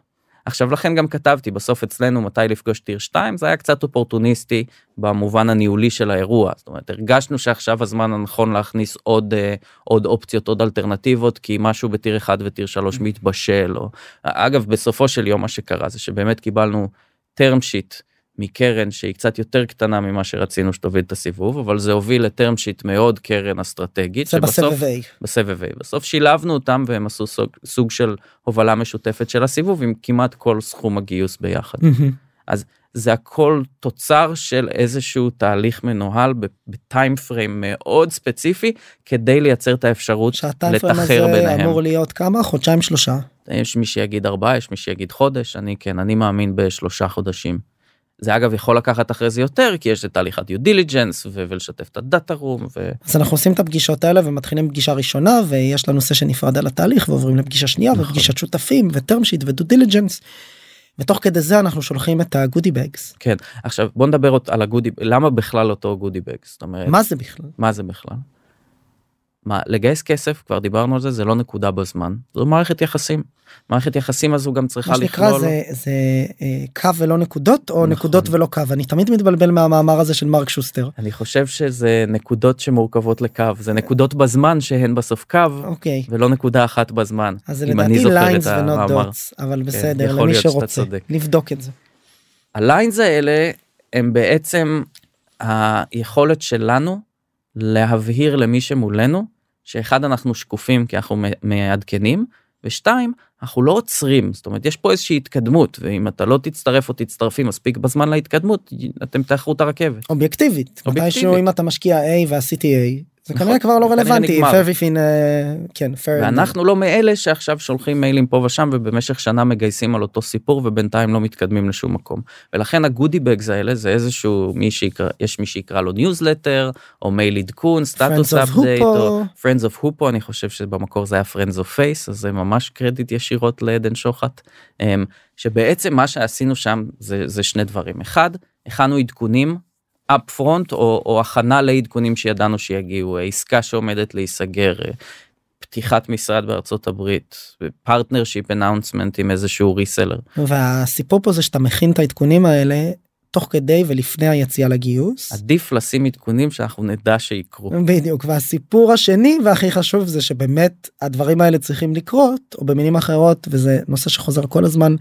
עכשיו לכן גם כתבתי בסוף אצלנו מתי לפגוש טיר 2 זה היה קצת אופורטוניסטי במובן הניהולי של האירוע. זאת אומרת הרגשנו שעכשיו הזמן הנכון להכניס עוד אה, עוד אופציות עוד אלטרנטיבות כי משהו בטיר 1 וטיר 3 מתבשל או אגב בסופו של יום מה שקרה זה שבאמת קיבלנו term sheet מקרן שהיא קצת יותר קטנה ממה שרצינו שתוביל את הסיבוב אבל זה הוביל לטרם שיט מאוד קרן אסטרטגית. זה בסבב A. בסבב A. בסוף שילבנו אותם והם עשו סוג, סוג של הובלה משותפת של הסיבוב עם כמעט כל סכום הגיוס ביחד. אז זה הכל תוצר של איזשהו תהליך מנוהל ב time frame מאוד ספציפי כדי לייצר את האפשרות לתחר ביניהם. שה time frame הזה אמור להיות כמה? חודשיים שלושה? יש מי שיגיד ארבעה, יש מי שיגיד חודש, אני כן, אני מאמין בשלושה חודשים. זה אגב יכול לקחת אחרי זה יותר כי יש את תהליך ה due diligence ולשתף את ה data room. ו... אז אנחנו עושים את הפגישות האלה ומתחילים פגישה ראשונה ויש לנו session נפרד על התהליך ועוברים לפגישה שנייה נכון. ופגישת שותפים ו term sheet ו due diligence. ותוך כדי זה אנחנו שולחים את הגודי בגס. כן עכשיו בוא נדבר על ה goody למה בכלל אותו goody bags. אומרת מה זה בכלל מה זה בכלל. מה לגייס כסף כבר דיברנו על זה זה לא נקודה בזמן זו מערכת יחסים. מערכת יחסים הזו גם צריכה לכלול. מה שנקרא זה, זה אה, קו ולא נקודות או נכון. נקודות ולא קו אני תמיד מתבלבל מהמאמר הזה של מרק שוסטר. אני חושב שזה נקודות שמורכבות לקו זה נקודות בזמן שהן בסוף קו אוקיי. ולא נקודה אחת בזמן. אז זה לדעתי lines ו not dots אבל כן, בסדר למי שרוצה לבדוק את זה. הליינס האלה הם בעצם היכולת שלנו להבהיר למי שמולנו שאחד אנחנו שקופים כי אנחנו מעדכנים ושתיים אנחנו לא עוצרים זאת אומרת יש פה איזושהי התקדמות ואם אתה לא תצטרף או תצטרפי מספיק בזמן להתקדמות אתם תאחרו את הרכבת. אובייקטיבית. אובייקטיבית. מתישהו אם אתה משקיע A ועשיתי A זה כנראה כבר לא רלוונטי פרוויפין אה, כן ואנחנו לא מאלה שעכשיו שולחים מיילים פה ושם ובמשך שנה מגייסים על אותו סיפור ובינתיים לא מתקדמים לשום מקום. ולכן ה goody bags האלה זה איזשהו מי שיקרא יש מי שיקרא לו ניוזלטר או מייל עדכון status update או friends of הופו אני חושב שבמקור זה היה friends of face אז זה ממש קרדיט ישירות לעדן שוחט. אמ, שבעצם מה שעשינו שם זה, זה שני דברים. אחד הכנו עדכונים up front או, או הכנה לעדכונים שידענו שיגיעו עסקה שעומדת להיסגר פתיחת משרד בארצות הברית partnership announcement עם איזשהו reseller. והסיפור פה זה שאתה מכין את העדכונים האלה תוך כדי ולפני היציאה לגיוס. עדיף לשים עדכונים שאנחנו נדע שיקרו. בדיוק והסיפור השני והכי חשוב זה שבאמת הדברים האלה צריכים לקרות או במילים אחרות וזה נושא שחוזר כל הזמן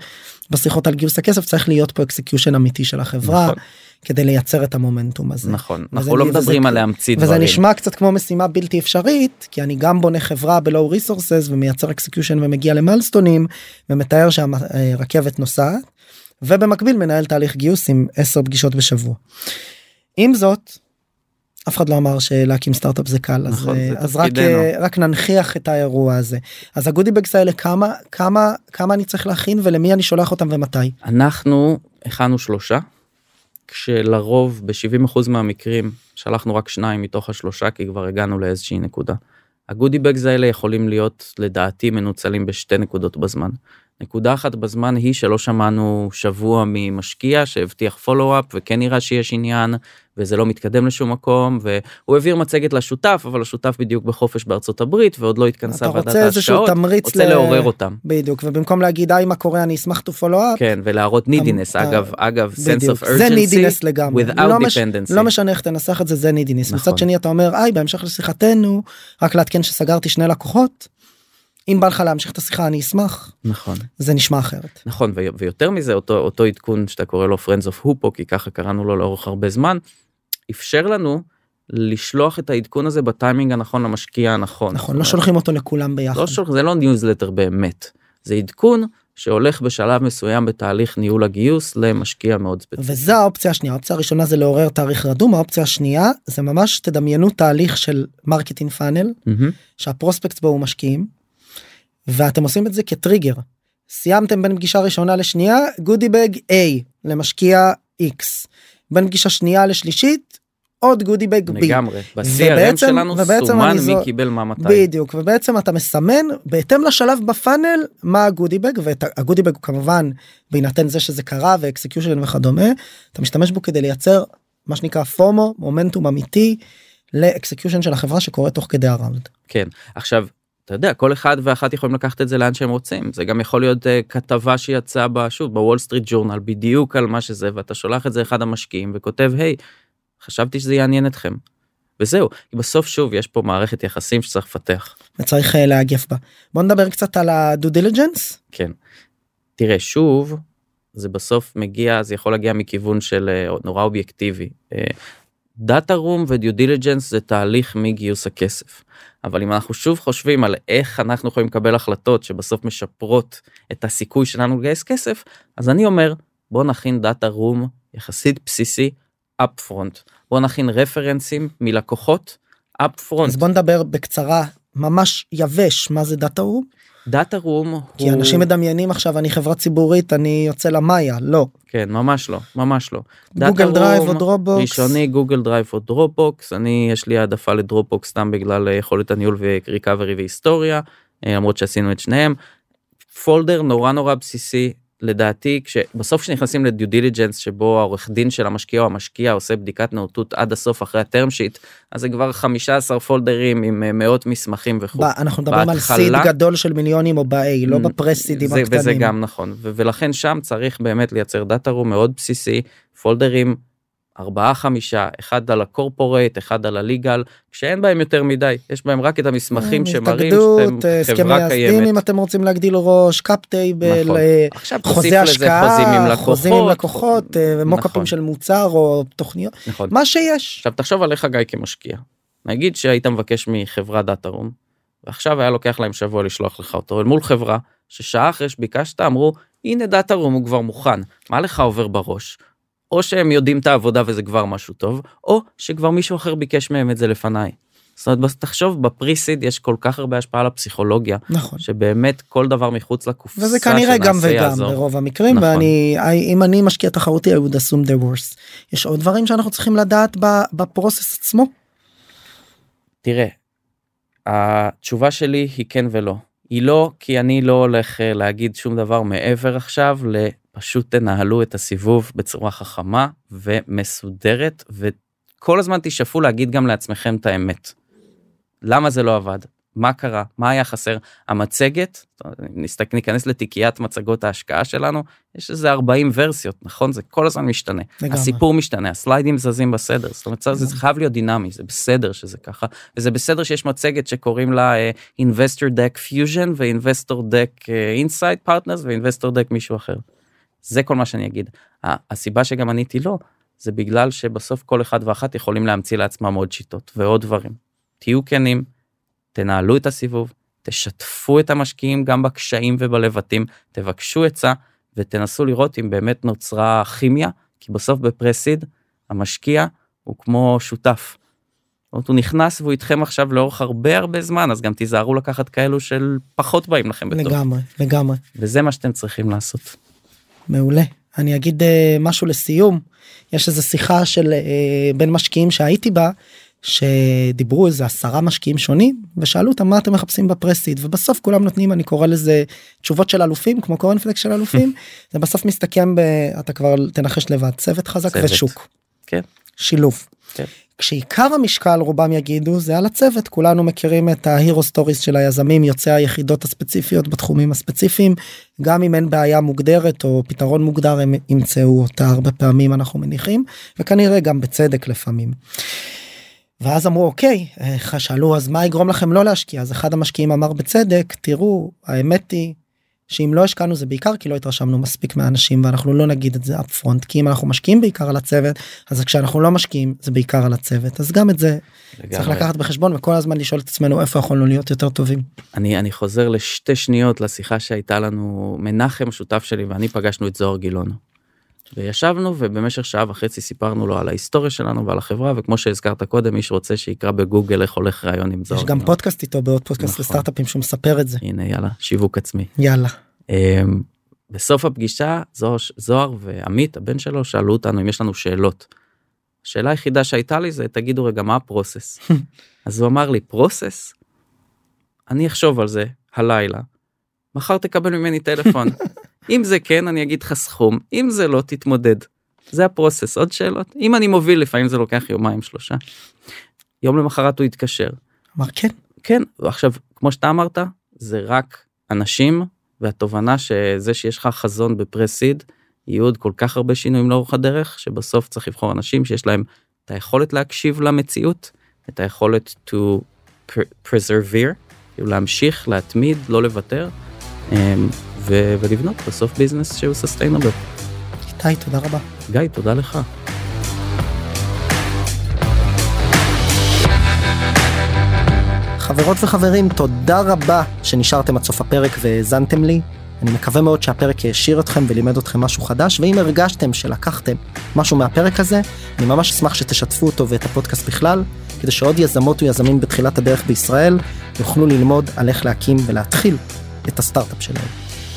בשיחות על גיוס הכסף צריך להיות פה execution אמיתי של החברה. נכון. כדי לייצר את המומנטום הזה. נכון, אנחנו לא מדברים על להמציא דברים. וזה נשמע קצת כמו משימה בלתי אפשרית, כי אני גם בונה חברה ב low resources ומייצר execution ומגיע ל milestoneים ומתאר שהרכבת נוסעת, ובמקביל מנהל תהליך גיוס עם 10 פגישות בשבוע. עם זאת, אף אחד לא אמר שלהקים סטארט-אפ זה קל נכון, אז, אז רק, רק ננכיח את האירוע הזה אז ה goody bags האלה כמה כמה כמה אני צריך להכין ולמי אני שולח אותם ומתי אנחנו הכנו שלושה כשלרוב ב-70% מהמקרים שלחנו רק שניים מתוך השלושה כי כבר הגענו לאיזושהי נקודה. הגודי בגס האלה יכולים להיות לדעתי מנוצלים בשתי נקודות בזמן. נקודה אחת בזמן היא שלא שמענו שבוע ממשקיע שהבטיח פולו-אפ וכן נראה שיש עניין וזה לא מתקדם לשום מקום והוא העביר מצגת לשותף אבל השותף בדיוק בחופש בארצות הברית ועוד לא התכנסה ועדת ההשקעות, רוצה ל... לעורר אותם. בדיוק ובמקום להגיד היי מה קורה אני אשמח to follow up. כן ולהראות neediness אגב אגב sense of urgency. זה neediness לגמרי. without לא. מש, לא משנה איך תנסח את זה זה neediness. נכון. מצד שני אתה אומר היי בהמשך לשיחתנו רק לעדכן שסגרתי שני לקוחות. אם בא לך להמשיך את השיחה אני אשמח נכון זה נשמע אחרת נכון ויותר מזה אותו אותו עדכון שאתה קורא לו friends of הופו כי ככה קראנו לו לאורך הרבה זמן אפשר לנו לשלוח את העדכון הזה בטיימינג הנכון למשקיע הנכון. נכון, לא שולחים אותו לכולם ביחד. לא שולח, זה לא ניוזלטר באמת, זה עדכון שהולך בשלב מסוים בתהליך ניהול הגיוס למשקיע מאוד ספציפי. וזה האופציה השנייה, האופציה הראשונה זה לעורר תהליך רדום, האופציה השנייה זה ממש תדמיינו תהליך של marketing funnel, mm-hmm. שה prospect בו הוא משקיעים, ואתם עושים את זה כטריגר. סיימתם בין פגישה ראשונה לשנייה, goody bag A למשקיע X. בין פגישה שנייה לשלישית עוד goody bag B. לגמרי. ב-CRM שלנו סומן מי קיבל מה מתי. בדיוק ובעצם אתה מסמן בהתאם לשלב ב funnel מה ה goody bag וה goody bag הוא כמובן בהינתן זה שזה קרה ו execution וכדומה אתה משתמש בו כדי לייצר מה שנקרא FOMO מומנטום אמיתי ל execution של החברה שקורה תוך כדי ה round. כן עכשיו אתה יודע כל אחד ואחת יכולים לקחת את זה לאן שהם רוצים זה גם יכול להיות uh, כתבה שיצאה בשוב בוול סטריט ג'ורנל בדיוק על מה שזה ואתה שולח את זה אחד המשקיעים וכותב היי hey, חשבתי שזה יעניין אתכם. וזהו בסוף שוב יש פה מערכת יחסים שצריך לפתח. וצריך uh, להגיף בה. בוא נדבר קצת על ה due diligence. כן. תראה שוב זה בסוף מגיע זה יכול להגיע מכיוון של uh, נורא אובייקטיבי. data room ו due diligence זה תהליך מגיוס הכסף. אבל אם אנחנו שוב חושבים על איך אנחנו יכולים לקבל החלטות שבסוף משפרות את הסיכוי שלנו לגייס כסף אז אני אומר בוא נכין data room יחסית בסיסי up front בוא נכין רפרנסים מלקוחות up front. אז בוא נדבר בקצרה ממש יבש מה זה data room. data room כי הוא... אנשים מדמיינים עכשיו אני חברה ציבורית אני יוצא למאיה לא. כן ממש לא ממש לא. גוגל דרייב או דרופבוקס ראשוני גוגל דרייב או דרופבוקס אני יש לי העדפה לדרופבוקס סתם בגלל אה, יכולת הניהול ו recovery והיסטוריה אה, למרות שעשינו את שניהם. folder נורא נורא בסיסי לדעתי כשבסוף כשנכנסים ל due diligence שבו העורך דין של המשקיע או המשקיע עושה בדיקת נאותות עד הסוף אחרי ה term sheet אז זה כבר 15 פולדרים עם אה, מאות מסמכים וכו'. אנחנו מדברים בהתחלה, על seed גדול של מיליונים או ב-A לא ב pre-seed ים הקטנים. וזה גם נכון ולכן שם צריך באמת לייצר data room מאוד בסיסי פולדרים ארבעה חמישה אחד על ה corporate אחד על ה legal כשאין בהם יותר מדי יש בהם רק את המסמכים אה, שמראים שאתם חברה קיימת אם אתם רוצים להגדיל ראש cap table נכון. אה, חוזה השקעה חוזים עם לקוחות אה, mock-up ים נכון. של מוצר או תוכניות נכון. מה שיש עכשיו תחשוב עליך גיא כמשקיע נגיד שהיית מבקש מחברה data room ועכשיו היה לוקח להם שבוע לשלוח לך אותו אל מול חברה ששעה אחרי שביקשת אמרו הנה data room הוא כבר מוכן מה לך עובר בראש או שהם יודעים את העבודה וזה כבר משהו טוב, או שכבר מישהו אחר ביקש מהם את זה לפניי. זאת אומרת, תחשוב, בפריסיד יש כל כך הרבה השפעה על הפסיכולוגיה, נכון, שבאמת כל דבר מחוץ לקופסה וזה כנראה גם וגם יעזור. ברוב המקרים, נכון. ואני, אם אני משקיע תחרותי, I would assume the worst. יש עוד דברים שאנחנו צריכים לדעת בפרוסס עצמו? תראה, התשובה שלי היא כן ולא. היא לא כי אני לא הולך אה, להגיד שום דבר מעבר עכשיו פשוט תנהלו את הסיבוב בצורה חכמה ומסודרת וכל הזמן תשאפו להגיד גם לעצמכם את האמת. למה זה לא עבד? מה קרה? מה היה חסר? המצגת, נסתכל, ניכנס לתיקיית מצגות ההשקעה שלנו, יש איזה 40 ורסיות, נכון? זה כל הזמן משתנה. לגמרי. הסיפור משתנה, הסליידים זזים בסדר, זאת אומרת, זה חייב להיות דינמי, זה בסדר שזה ככה, וזה בסדר שיש מצגת שקוראים לה uh, Investor Deck Fusion ו-Investor Deck uh, Insight Partners ו-Investor Deck מישהו אחר. זה כל מה שאני אגיד. הסיבה שגם עניתי לא, זה בגלל שבסוף כל אחד ואחת יכולים להמציא לעצמם עוד שיטות ועוד דברים. תהיו כנים, תנהלו את הסיבוב, תשתפו את המשקיעים גם בקשיים ובלבטים, תבקשו עצה ותנסו לראות אם באמת נוצרה כימיה, כי בסוף בפרסיד המשקיע הוא כמו שותף. זאת הוא נכנס והוא איתכם עכשיו לאורך הרבה הרבה זמן אז גם תיזהרו לקחת כאלו של פחות באים לכם בטוב. לגמרי לגמרי. וזה מה שאתם צריכים לעשות. מעולה. אני אגיד uh, משהו לסיום. יש איזה שיחה של uh, בין משקיעים שהייתי בה, שדיברו איזה עשרה משקיעים שונים ושאלו אותם מה אתם מחפשים ב pre-seed ובסוף כולם נותנים אני קורא לזה תשובות של אלופים כמו קורנפלקס של אלופים זה בסוף מסתכם ב... אתה כבר תנחש לבד צוות חזק צוות. ושוק. כן. שילוב. כן. כשעיקר המשקל רובם יגידו זה על הצוות כולנו מכירים את ה hero stories של היזמים יוצאי היחידות הספציפיות בתחומים הספציפיים גם אם אין בעיה מוגדרת או פתרון מוגדר הם ימצאו אותה הרבה פעמים אנחנו מניחים וכנראה גם בצדק לפעמים. ואז אמרו אוקיי שאלו אז מה יגרום לכם לא להשקיע אז אחד המשקיעים אמר בצדק תראו האמת היא שאם לא השקענו זה בעיקר כי לא התרשמנו מספיק מהאנשים ואנחנו לא נגיד את זה אפ פרונט כי אם אנחנו משקיעים בעיקר על הצוות אז כשאנחנו לא משקיעים זה בעיקר על הצוות אז גם את זה לגמרי. צריך לקחת בחשבון וכל הזמן לשאול את עצמנו איפה יכולנו להיות יותר טובים. אני אני חוזר לשתי שניות לשיחה שהייתה לנו מנחם שותף שלי ואני פגשנו את זוהר גילון. וישבנו ובמשך שעה וחצי סיפרנו לו על ההיסטוריה שלנו ועל החברה וכמו שהזכרת קודם מי שרוצה שיקרא בגוגל איך הולך ראיון עם זוהר. יש גם פודקאסט איתו בעוד פודקאסט נכון. לסטארט-אפים שהוא מספר את זה. הנה יאללה שיווק עצמי. יאללה. אמ, בסוף הפגישה זוהר, זוהר ועמית הבן שלו שאלו אותנו אם יש לנו שאלות. השאלה היחידה שהייתה לי זה תגידו רגע מה הפרוסס. אז הוא אמר לי פרוסס? אני אחשוב על זה הלילה. מחר תקבל ממני טלפון. אם זה כן אני אגיד לך סכום אם זה לא תתמודד. זה הפרוסס עוד שאלות אם אני מוביל לפעמים זה לוקח יומיים שלושה. יום למחרת הוא התקשר. אמר כן. כן עכשיו כמו שאתה אמרת זה רק אנשים והתובנה שזה שיש לך חזון בפרסיד יהיו עוד כל כך הרבה שינויים לאורך הדרך שבסוף צריך לבחור אנשים שיש להם את היכולת להקשיב למציאות את היכולת to preserve להמשיך להתמיד לא לוותר. ו- ולבנות בסוף ביזנס שהוא סוסטיינבל. איתי, תודה רבה. גיא, תודה לך. חברות וחברים, תודה רבה שנשארתם עד סוף הפרק והאזנתם לי. אני מקווה מאוד שהפרק העשיר אתכם ולימד אתכם משהו חדש, ואם הרגשתם שלקחתם משהו מהפרק הזה, אני ממש אשמח שתשתפו אותו ואת הפודקאסט בכלל, כדי שעוד יזמות ויזמים בתחילת הדרך בישראל יוכלו ללמוד על איך להקים ולהתחיל את הסטארט-אפ שלהם.